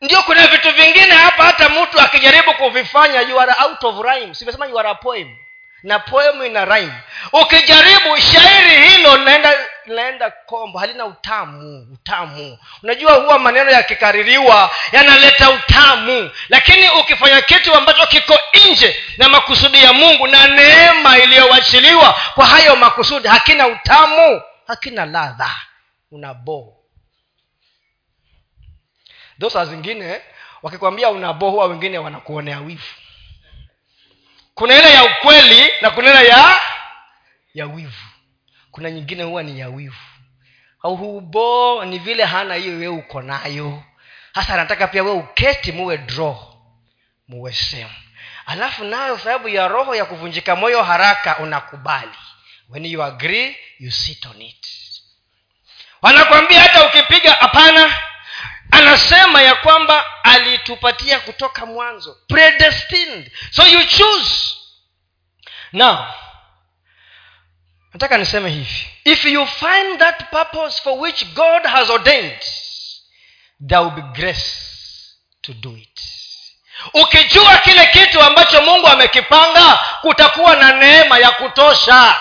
Ndio kuna vitu vingine hapa hata mtu akijaribu kuvifanya you are out of rhyme. Simesema you are a poem. Na poem ina rhyme. Ukijaribu shairi hilo linaenda linaenda kombo halina utamu utamu. Unajua huwa maneno yakikaririwa yanaleta utamu. Lakini ukifanya kitu ambacho kiko nje na makusudi ya mungu na neema iliyowachiliwa kwa hayo makusudi hakina utamu hakina ladha unaboo tho saa zingine wakikwambia unabohua wengine wanakuonea wivu. Kuna ile ya ukweli na kuna ile ya ya wivu kuna nyingine huwa ni ya wivu. Auhubo ni vile hana hiyo we uko nayo. Hasa anataka pia we uketi muwe draw muwe sehemu alafu nayo sababu ya roho ya kuvunjika moyo haraka unakubali. When you agree you sit on it. Wanakwambia hata ukipiga hapana. Anasema ya kwamba alitupatia kutoka mwanzo predestined. So you choose. Now nataka niseme hivi. If you find that purpose for which god has ordained there will be grace to do it. Ukijua kile kitu ambacho mungu amekipanga kutakuwa na neema ya kutosha.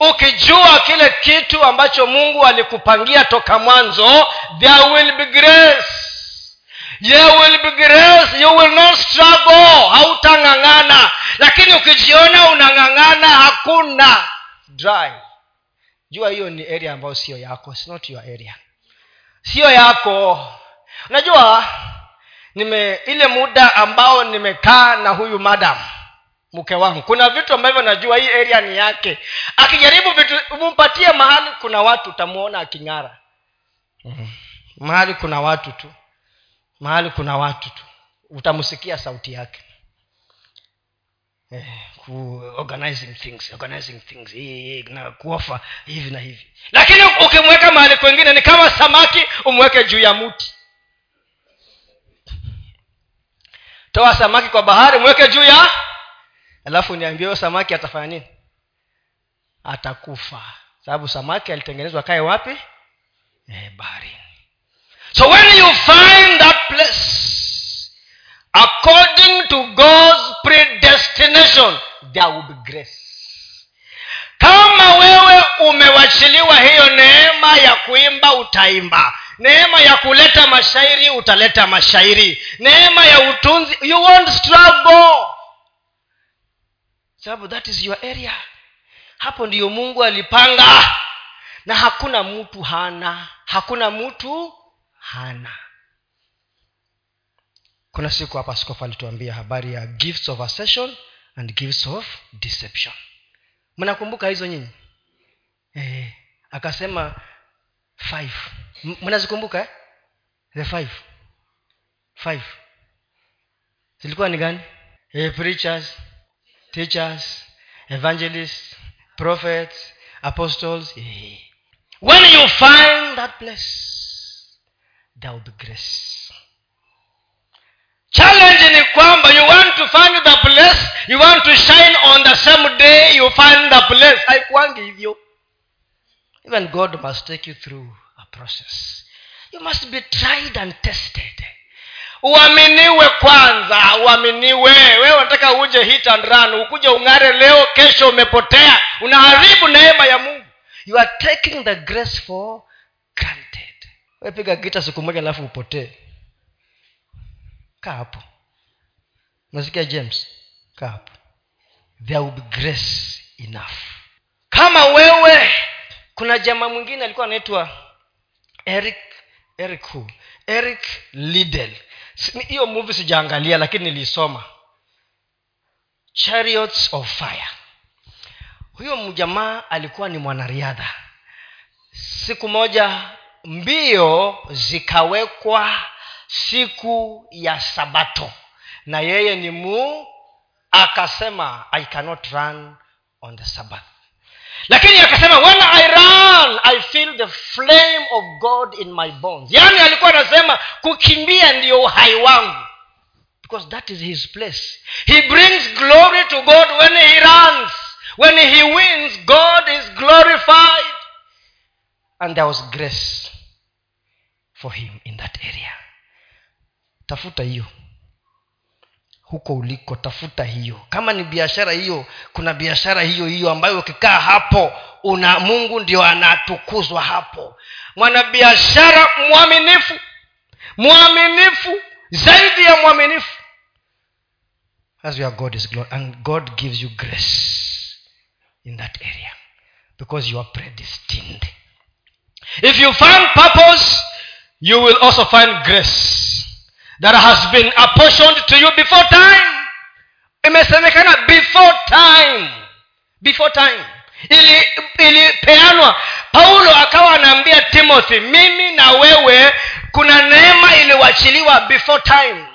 Ukijua kile kitu ambacho mungu alikupangia toka mwanzo there will be grace. There will be grace. You will not struggle. Hautang'ang'ana. Lakini ukijiona unang'ang'ana hakuna dry jua hiyo ni area ambayo sio yako It's not your area. Sio yako. Unajua nime ile muda ambao nimekaa na huyu madam mke wangu kuna vitu ambavyo najua hii area ni yake. Akijaribu vitu umpatie mahali kuna watu utamwona aking'ara. Mm-hmm. mahali kuna watu tu. Mahali kuna watu tu. Utamsikia sauti yake. Eh, ku organizing things organizing things. Hii, na kuofa hivi na hivi. Lakini ukimweka mahali kwengine ni kama samaki umweke juu ya mti toa samaki kwa bahari mweke juu ya alafu niambie huyo samaki atafanya nini? Atakufa. Sababu samaki alitengenezwa kae wapi? Eh, baharini. So when you find that place according to god's predestination there grace. Kama wewe umewachiliwa hiyo neema ya kuimba utaimba. Neema ya kuleta mashairi utaleta mashairi. Neema ya utunzi you won't struggle. Sababu that is your area. Hapo ndiyo mungu alipanga. Na hakuna mtu hana. Hakuna mtu hana. Kuna siku hapa skofu alituambia habari ya gifts of accession and gifts of deception. Mnakumbuka hizo nyinyi? Eh, akasema mnazikumbuka eh? the five. Five. Zilikuwa ni gani? Eh, preachers teachers evangelists prophets apostles. Eh. when you find that place there will be grace challenge ni kwamba you want to find the place you want to shine on the same day you find the place. Haikuangi hivyo. Even god must take you through a process. You must be tried and tested. Uaminiwe kwanza uaminiwe. Wewe unataka uje hit and run ukuja ung'are leo kesho umepotea unaharibu neema ya mungu. You are taking the grace for granted. We piga gita siku moja alafu upotee kaa hapo. Nasikia james? Kaa hapo. There will be grace enough. Kama wewe kuna jamaa mwingine alikuwa anaitwa eric eric who? Eric lidel hiyo movie sijaangalia lakini nilisoma. Chariots of fire. Huyo mjamaa alikuwa ni mwanariadha. Siku moja mbio zikawekwa siku ya sabato. Na yeye ni mu akasema i cannot run on the sabbath. Lakini akasema when i run i feel the flame of god in my bones. Yaani alikuwa anasema kukimbia ndiyo uhai wangu. Because that is his place. He brings glory to god when he runs. When he wins god is glorified. And there was grace for him in that area tafuta hiyo. Huko uliko tafuta hiyo. Kama ni biashara hiyo kuna biashara hiyo hiyo ambayo ukikaa hapo una mungu ndio anatukuzwa hapo. Mwanabiashara mwaminifu mwaminifu zaidi ya mwaminifu. As your god is glory, and god gives you grace in that area because you are predestined. If you find purpose you will also find grace that has been apportioned to you before time. Imesemekana before time. Before time. Ilipeanwa paulo akawa anaambia timothy mimi na wewe kuna neema iliwachiliwa before time.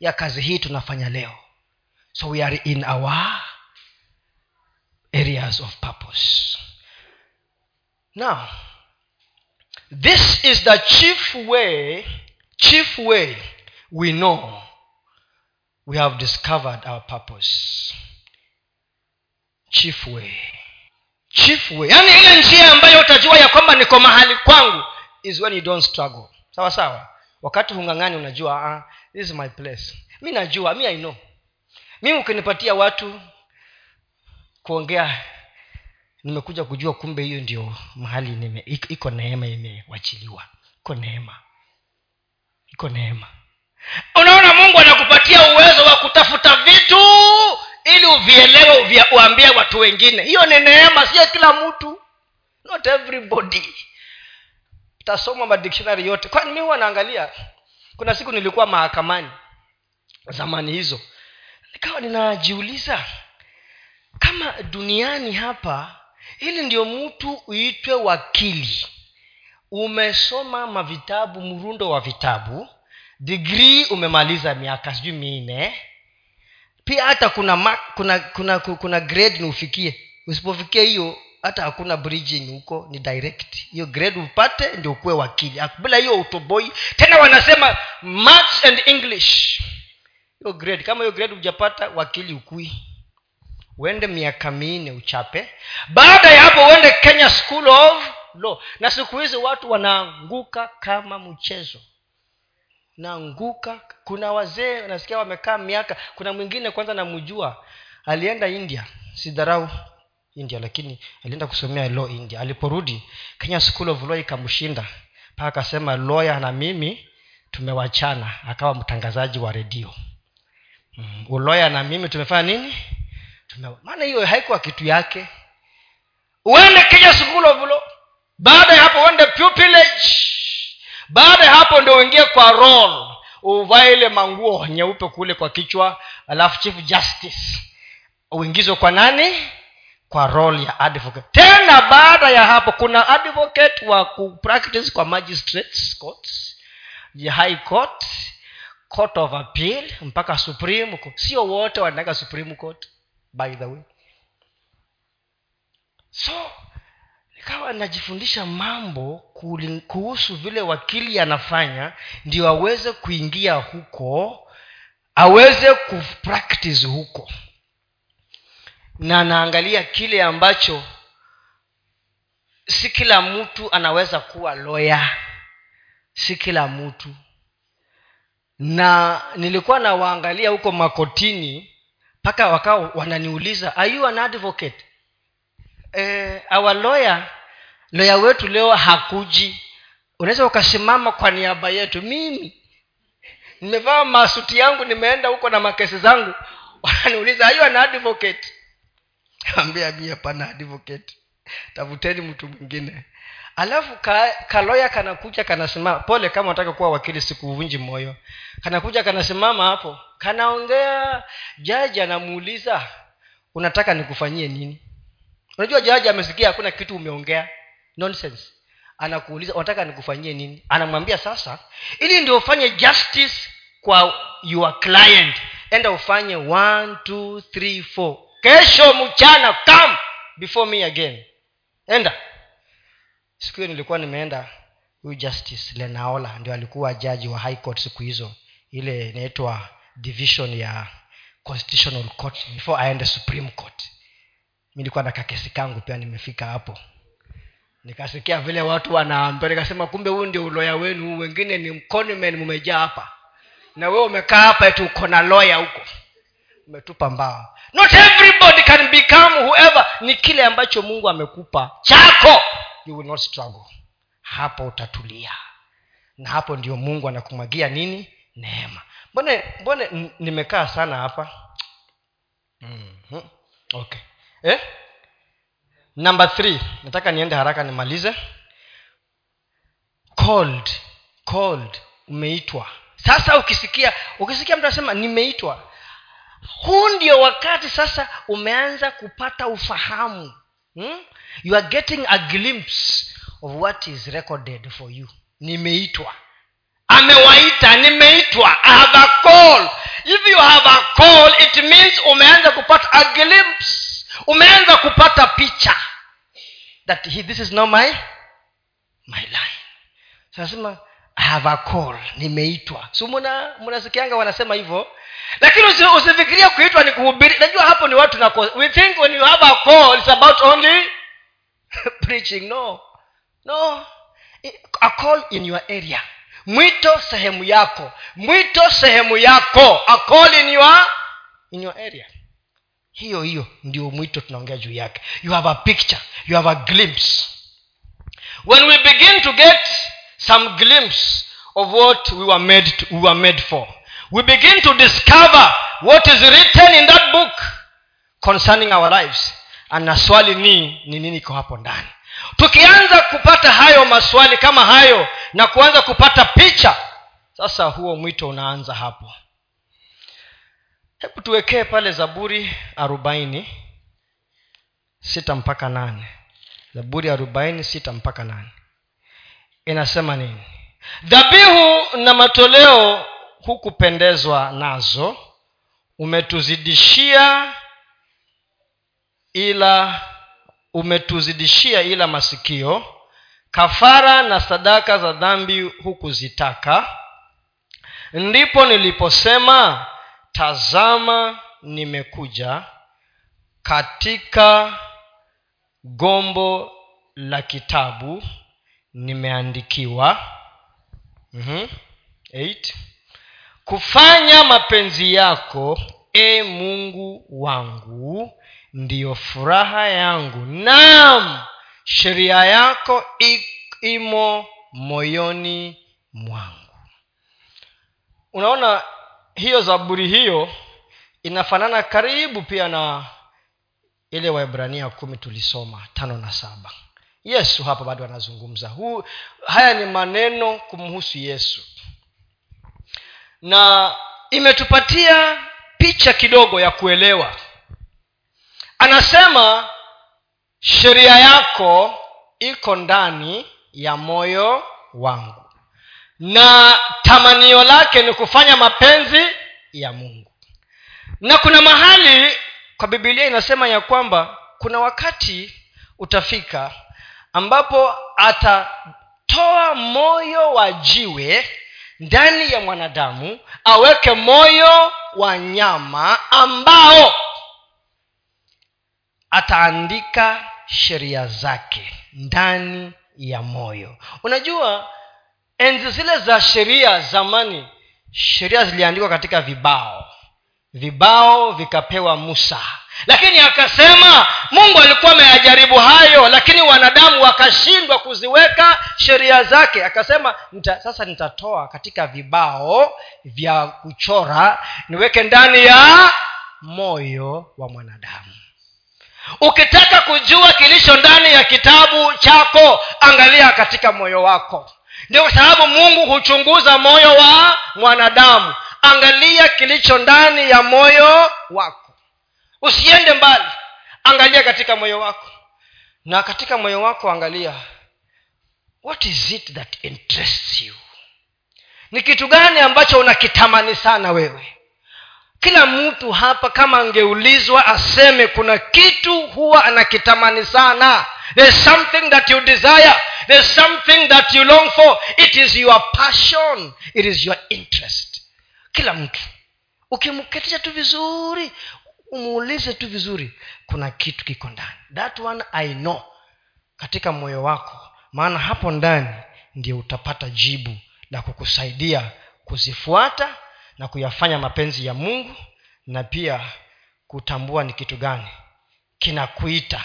Ya kazi hii tunafanya leo. So we are in our areas of purpose. Now this is the chief way chief way we know we have discovered our purpose. Chief way. Chief way. Yaani ile njia ambayo utajua ya kwamba niko mahali kwangu is when you don't struggle. Sawa sawa? Wakati hungang'ani unajua ah, this is my place. Mi najua mi i know. Mi ukinipatia watu kuongea nimekuja kujua kumbe hiyo ndio mahali nime iko neema imewachiliwa. Iko neema. Iko neema unaona mungu anakupatia uwezo wa kutafuta vitu ili uvielewe uambie watu wengine. Hiyo ni neema sio kila mtu. Not everybody. Tasoma madikshonari yote. Kwani mi huwa naangalia kuna siku nilikuwa mahakamani zamani hizo. Nikawa ninajiuliza kama duniani hapa ili ndio mtu uitwe wakili umesoma mavitabu mrundo wa vitabu digrii umemaliza miaka sijui minne. Pia hata kuna ma, kuna kuna kuna grade ni ufikie. Usipofikia hiyo hata hakuna bridging huko ni direct. Hiyo grade upate ndio ukuwe wakili. Bila hiyo utoboi. Tena wanasema maths and english. Hiyo grade kama hiyo grade hujapata wakili ukui. Uende miaka minne uchape. Baada ya hapo uende kenya school of law. Na siku hizi watu wanaanguka kama mchezo naanguka. Kuna wazee nasikia wamekaa miaka. Kuna mwingine kwanza namjua alienda india. Sidharau india lakini alienda kusomea law india. Aliporudi kenya school of law ikamshinda. Mpaka akasema lawyer na mimi tumewachana. Akawa mtangazaji wa redio. Mm, uloya na mimi tumefanya nini? Maana hiyo haikuwa kitu yake. Uende kenya school of law. Baada ya hapo uende pupillage baada ya hapo ndio uingie kwa rol uvae ile manguo nyeupe kule kwa kichwa alafu chief justice uingizwe kwa nani? Kwa rol ya advocate. Tena baada ya hapo kuna advocate wa kupractice kwa magistrates courts high court court of appeal mpaka supreme court. Sio wote wanaenda supreme court by the way. So nikawa anajifundisha mambo kuhusu vile wakili anafanya ndio aweze kuingia huko aweze kupractice huko. Na anaangalia kile ambacho si kila mtu anaweza kuwa loya si kila mtu. Na nilikuwa nawaangalia huko makotini mpaka wakawa wananiuliza are you an advocate? Eh, our lawyer loya wetu leo hakuji. Unaweza ukasimama kwa niaba yetu. Mimi nimevaa masuti yangu nimeenda huko na makesi zangu. Wananiuliza hiyo ana an advocate? Ambia mi hapana advocate. Tafuteni mtu mwingine. Alafu ka, kaloya kanakuja kanasimama. Pole kama unataka kuwa wakili sikuvunji moyo. Kanakuja kanasimama hapo. Kanaongea. Jaji anamuuliza unataka nikufanyie nini? Unajua jaji amesikia hakuna kitu umeongea nonsense. Anakuuliza unataka nikufanyie nini? Anamwambia sasa ili ndio ufanye justice kwa your client enda ufanye one two three four. Kesho mchana come before me again. Enda. Siku hiyo nilikuwa nimeenda huyu justice lenaola ndio alikuwa jaji wa high court siku hizo. Ile inaitwa division ya constitutional court before aende supreme court. Mi nilikuwa na kakesi kangu pia nimefika hapo nikasikia vile watu wanaambia nikasema kumbe huyu ndio uloya wenu wengine ni mconmen mumejaa hapa. Na wewe umekaa hapa eti uko na loya huko. Umetupa mbao. Not everybody can become whoever. Ni kile ambacho mungu amekupa chako. You will not struggle. Hapo utatulia. Na hapo ndio mungu anakumwagia nini? Neema. Mbone mbone nimekaa sana hapa? Mm-hmm. okay. Eh? Number three nataka niende haraka nimalize. Called called umeitwa. Sasa ukisikia ukisikia mtu anasema nimeitwa huu ndio wakati sasa umeanza kupata ufahamu. Hmm? you are getting a glimpse of what is recorded for you. Nimeitwa. Amewaita nimeitwa. I have a call. If you have a call it means umeanza kupata a glimpse umeanza kupata picha that he, this is not my my line. Nasema I have a call nimeitwa. Si so, mnasikianga wanasema hivyo. Lakini usifikiria kuitwa ni kuhubiri. Najua hapo ni watu na we think when you have a call it's about only preaching. No. No. A call in your area. Mwito sehemu yako. Mwito sehemu yako. A call in your in your area hiyo hiyo ndio mwito tunaongea juu yake. You have a picture you have a glimpse. When we begin to get some glimpse of what we were made, to, we were made for we begin to discover what is written in that book concerning our lives. Na swali ni ni nini iko hapo ndani? Tukianza kupata hayo maswali kama hayo na kuanza kupata picha sasa huo mwito unaanza hapo hebu tuwekee pale zaburi arobaini sita mpaka nane. Zaburi arobaini sita mpaka nane. Inasema nini? Dhabihu na matoleo hukupendezwa nazo umetuzidishia ila umetuzidishia ila masikio kafara na sadaka za dhambi hukuzitaka. Ndipo niliposema tazama nimekuja katika gombo la kitabu nimeandikiwa. Mm-hmm. kufanya mapenzi yako e mungu wangu ndiyo furaha yangu. Naam sheria yako imo moyoni mwangu. Unaona hiyo zaburi hiyo inafanana karibu pia na ile waibrania kumi tulisoma tano na saba. Yesu hapa bado anazungumza. Huu haya ni maneno kumhusu yesu. Na imetupatia picha kidogo ya kuelewa. Anasema sheria yako iko ndani ya moyo wangu na tamanio lake ni kufanya mapenzi ya mungu. Na kuna mahali kwa bibilia inasema ya kwamba kuna wakati utafika ambapo atatoa moyo wa jiwe ndani ya mwanadamu aweke moyo wa nyama ambao ataandika sheria zake ndani ya moyo. Unajua enzi zile za sheria zamani sheria ziliandikwa katika vibao. Vibao vikapewa musa. Lakini akasema mungu alikuwa ameyajaribu hayo lakini wanadamu wakashindwa kuziweka sheria zake. Akasema nita, sasa nitatoa katika vibao vya kuchora niweke ndani ya moyo wa mwanadamu. Ukitaka kujua kilicho ndani ya kitabu chako angalia katika moyo wako ndio kwa sababu mungu huchunguza moyo wa mwanadamu. Angalia kilicho ndani ya moyo wako. Usiende mbali. Angalia katika moyo wako. Na katika moyo wako angalia what is it that interests you? Ni kitu gani ambacho unakitamani sana wewe? Kila mtu hapa kama angeulizwa aseme kuna kitu huwa anakitamani sana. There's something that you desire there's something that you long for. It is your passion. It is your interest. Kila mtu ukimketisha tu vizuri umuulize tu vizuri kuna kitu kiko ndani. That one i know katika moyo wako. Maana hapo ndani ndio utapata jibu la kukusaidia kuzifuata na kuyafanya mapenzi ya mungu na pia kutambua ni kitu gani kinakuita.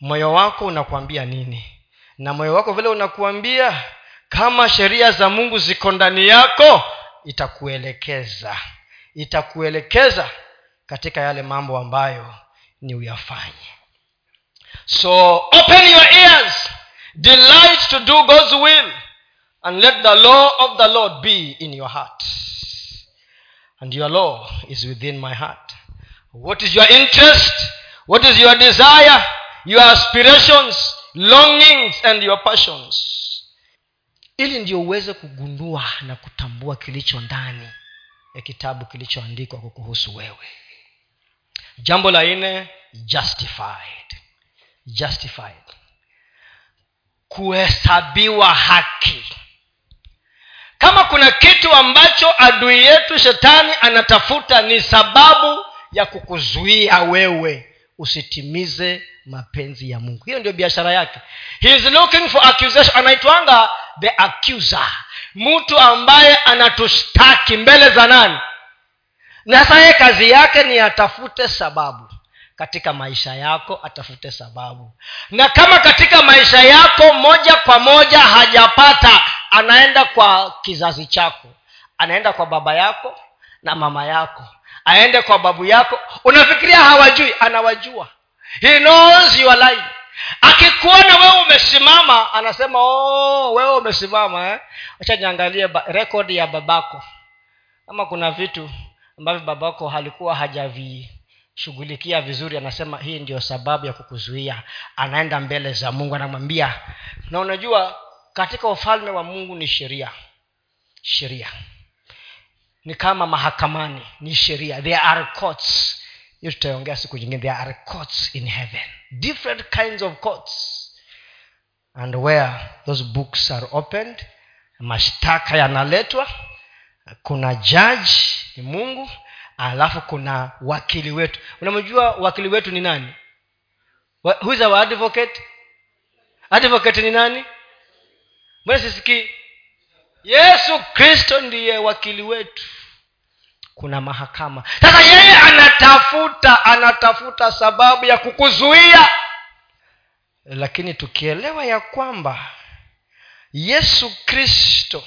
Moyo wako unakuambia nini na moyo wako vile unakuambia kama sheria za mungu ziko ndani yako itakuelekeza. Itakuelekeza katika yale mambo ambayo ni uyafanye. So open your ears. Delight to do god's will and let the law of the lord be in your heart. And your law is within my heart. What is your interest? What is your desire? Your aspirations longings and your passions. Ili ndio uweze kugundua na kutambua kilicho ndani ya kitabu kilichoandikwa kukuhusu wewe. Jambo la nne justified. Justified. Kuhesabiwa haki. Kama kuna kitu ambacho adui yetu shetani anatafuta ni sababu ya kukuzuia wewe usitimize mapenzi ya mungu. Hiyo ndio biashara yake. He is looking for accusation. Anaitwanga the accuser. Mtu ambaye anatushtaki mbele za nani? Na saye kazi yake ni atafute sababu. Katika maisha yako atafute sababu. Na kama katika maisha yako moja kwa moja hajapata anaenda kwa kizazi chako. Anaenda kwa baba yako na mama yako. Aende kwa babu yako. Unafikiria hawajui? Anawajua he knows your life. Akikuona wewe umesimama anasema oh, wewe umesimama eh? niangalie ba- rekodi ya babako. Ama kuna vitu ambavyo babako halikuwa hajavishughulikia vizuri anasema hii ndio sababu ya kukuzuia. Anaenda mbele za mungu anamwambia na unajua katika ufalme wa mungu ni sheria. Sheria. Ni kama mahakamani ni sheria. There are courts hiyo tutaongea siku nyingine. There are courts in heaven. Different kinds of courts. And where those books are opened mashtaka yanaletwa. Kuna jaji ni mungu. Alafu kuna wakili wetu. Unamjua wakili wetu ni nani? Who is our advocate? Advocate ni nani? Mbona sisikii yesu kristo ndiye wakili wetu kuna mahakama. Sasa yeye anatafuta anatafuta sababu ya kukuzuia. Lakini tukielewa ya kwamba yesu kristo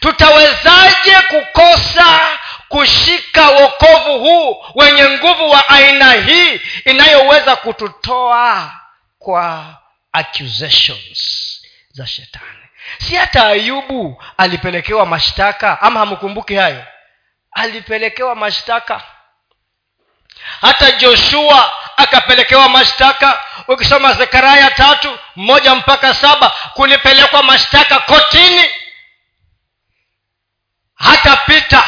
tutawezaje kukosa kushika wokovu huu wenye nguvu wa aina hii inayoweza kututoa kwa accusations za shetani? Si hata ayubu alipelekewa mashtaka ama hamkumbuki hayo alipelekewa mashtaka. Hata joshua akapelekewa mashtaka. Ukisoma zekaraya tatu moja mpaka saba kulipelekwa mashtaka kotini. Hata pita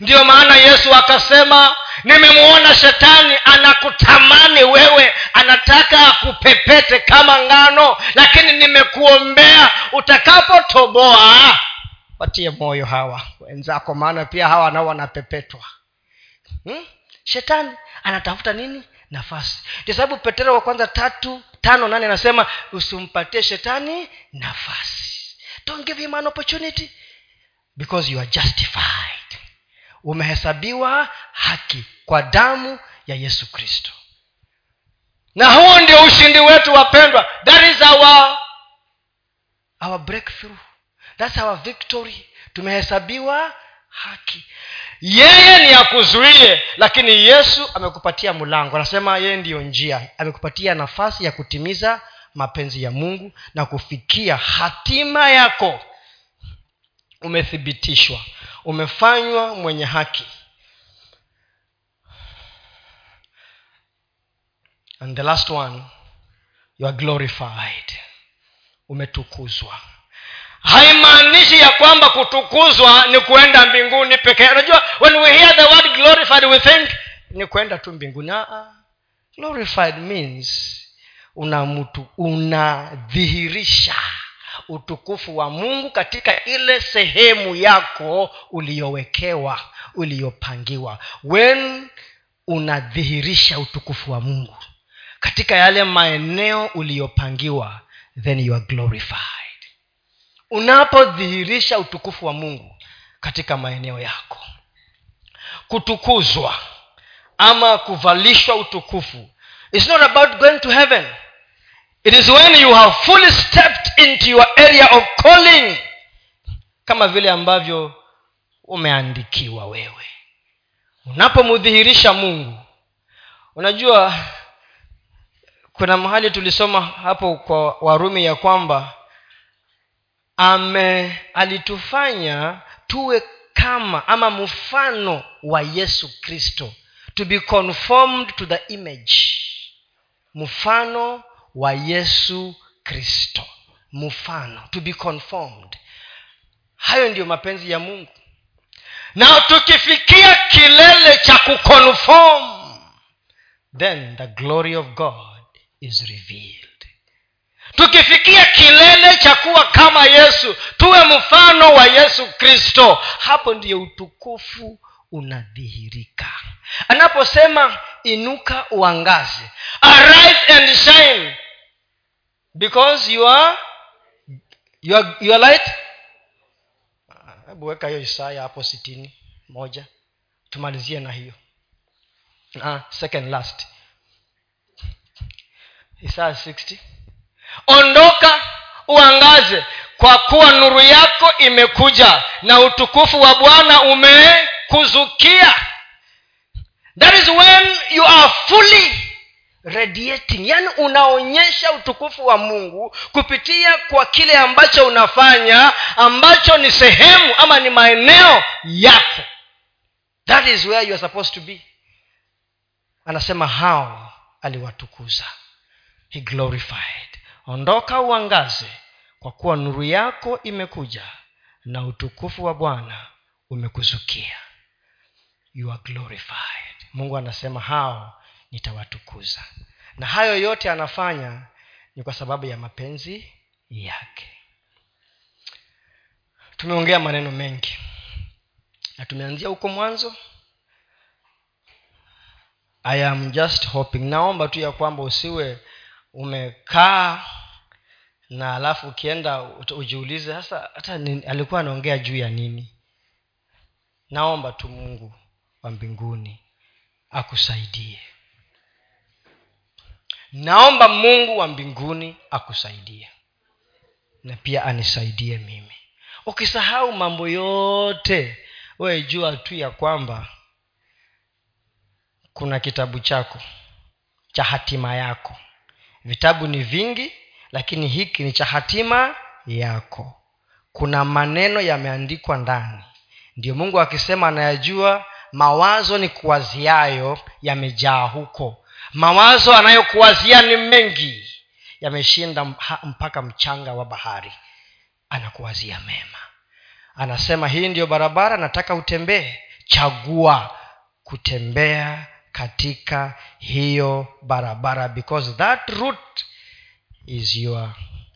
ndiyo maana yesu akasema nimemwona shetani anakutamani wewe anataka akupepete kama ngano lakini nimekuombea utakapotoboa watie moyo hawa wenzako maana pia hawa nao wanapepetwa. Hmm? shetani anatafuta nini? Nafasi. Ndio sababu petero wa kwanza tatu tano nane anasema usimpatie shetani nafasi. Don't give him an opportunity. Because you are justified. Umehesabiwa haki kwa damu ya yesu kristo. Na huu ndio ushindi wetu wapendwa. That is our our breakthrough thats our victory. Tumehesabiwa haki. Yeye ni akuzuie lakini yesu amekupatia mlango. Anasema yeye ndiyo njia. Amekupatia nafasi ya kutimiza mapenzi ya mungu na kufikia hatima yako. Umethibitishwa. Umefanywa mwenye haki. And the last one you are glorified. Umetukuzwa haimaanishi ya kwamba kutukuzwa ni kuenda mbinguni pekee. Unajua when we hear the word glorified we think ni kuenda tu mbinguni. Uh glorified means una mtu unadhihirisha utukufu wa mungu katika ile sehemu yako uliyowekewa uliyopangiwa. When unadhihirisha utukufu wa mungu katika yale maeneo uliyopangiwa then you are glorified unapodhihirisha utukufu wa mungu katika maeneo yako. Kutukuzwa ama kuvalishwa utukufu its not about going to heaven. It is when you have fully stepped into your area of calling kama vile ambavyo umeandikiwa wewe. Unapomdhihirisha mungu unajua kuna mahali tulisoma hapo kwa warumi ya kwamba ame alitufanya tuwe kama ama mfano wa yesu kristo. To be conformed to the image. Mfano wa yesu kristo. Mfano. To be conformed. Hayo ndiyo mapenzi ya mungu. Na tukifikia kilele cha kuconform then the glory of god is revealed tukifikia kilele cha kuwa kama yesu tuwe mfano wa yesu kristo. Hapo ndiyo utukufu unadhihirika. Anaposema inuka uangaze arise and shine because you are, you are, you are light. Hebu weka hiyo isaya hapo sitini moja. Tumalizie na hiyo. Ah, second last. Isaya 60 ondoka uangaze. Kwa kuwa nuru yako imekuja na utukufu wa bwana umekuzukia. That is when you are fully radiating. Yaani unaonyesha utukufu wa mungu kupitia kwa kile ambacho unafanya ambacho ni sehemu ama ni maeneo yako. That is where you are supposed to be. Anasema hao aliwatukuza. He glorified ondoka uangaze kwa kuwa nuru yako imekuja na utukufu wa bwana umekuzukia. You are glorified. Mungu anasema hao nitawatukuza. Na hayo yote anafanya ni kwa sababu ya mapenzi yake. Tumeongea maneno mengi. Na tumeanzia huko mwanzo. I am just hoping. Naomba tu ya kwamba usiwe umekaa na alafu ukienda ujiulize sasa hata alikuwa anaongea juu ya nini? Naomba tu mungu wa mbinguni akusaidie. Naomba mungu wa mbinguni akusaidie na pia anisaidie mimi. Ukisahau mambo yote wewe jua tu ya kwamba kuna kitabu chako cha hatima yako vitabu ni vingi lakini hiki ni cha hatima yako. Kuna maneno yameandikwa ndani. Ndio mungu akisema anayajua mawazo ni kuwaziayo yamejaa huko. Mawazo anayokuwazia ni mengi. Yameshinda mpaka mchanga wa bahari. Anakuwazia mema. Anasema hii ndiyo barabara nataka utembee. Chagua kutembea katika hiyo barabara because that route is your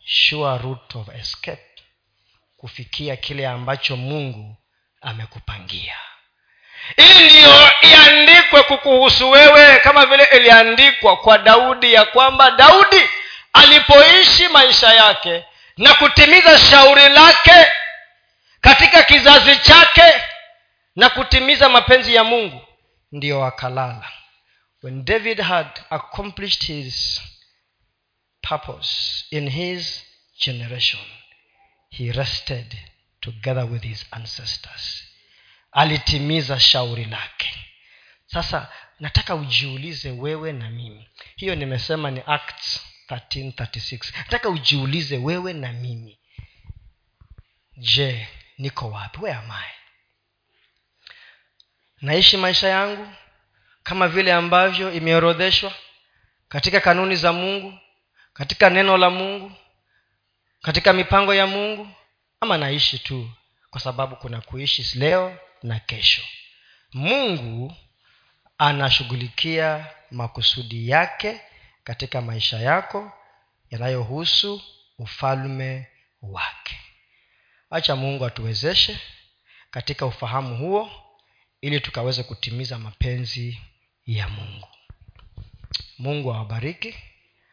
sure route of escape. Kufikia kile ambacho mungu amekupangia. Ili ndiyo iandikwe kukuhusu wewe kama vile iliandikwa kwa daudi ya kwamba daudi alipoishi maisha yake na kutimiza shauri lake katika kizazi chake na kutimiza mapenzi ya mungu ndiyo akalala. When david had accomplished his purpose in his generation he rested together with his ancestors. Alitimiza shauri lake. Sasa nataka ujiulize wewe na mimi. Hiyo nimesema ni acts 1336 nataka ujiulize wewe na mimi. Je niko wapi? Where am I? Naishi maisha yangu kama vile ambavyo imeorodheshwa katika kanuni za mungu katika neno la mungu katika mipango ya mungu ama naishi tu kwa sababu kuna kuishi leo na kesho. Mungu anashughulikia makusudi yake katika maisha yako yanayohusu ufalme wake. Acha mungu atuwezeshe katika ufahamu huo ili tukaweze kutimiza mapenzi ya mungu. Mungu awabariki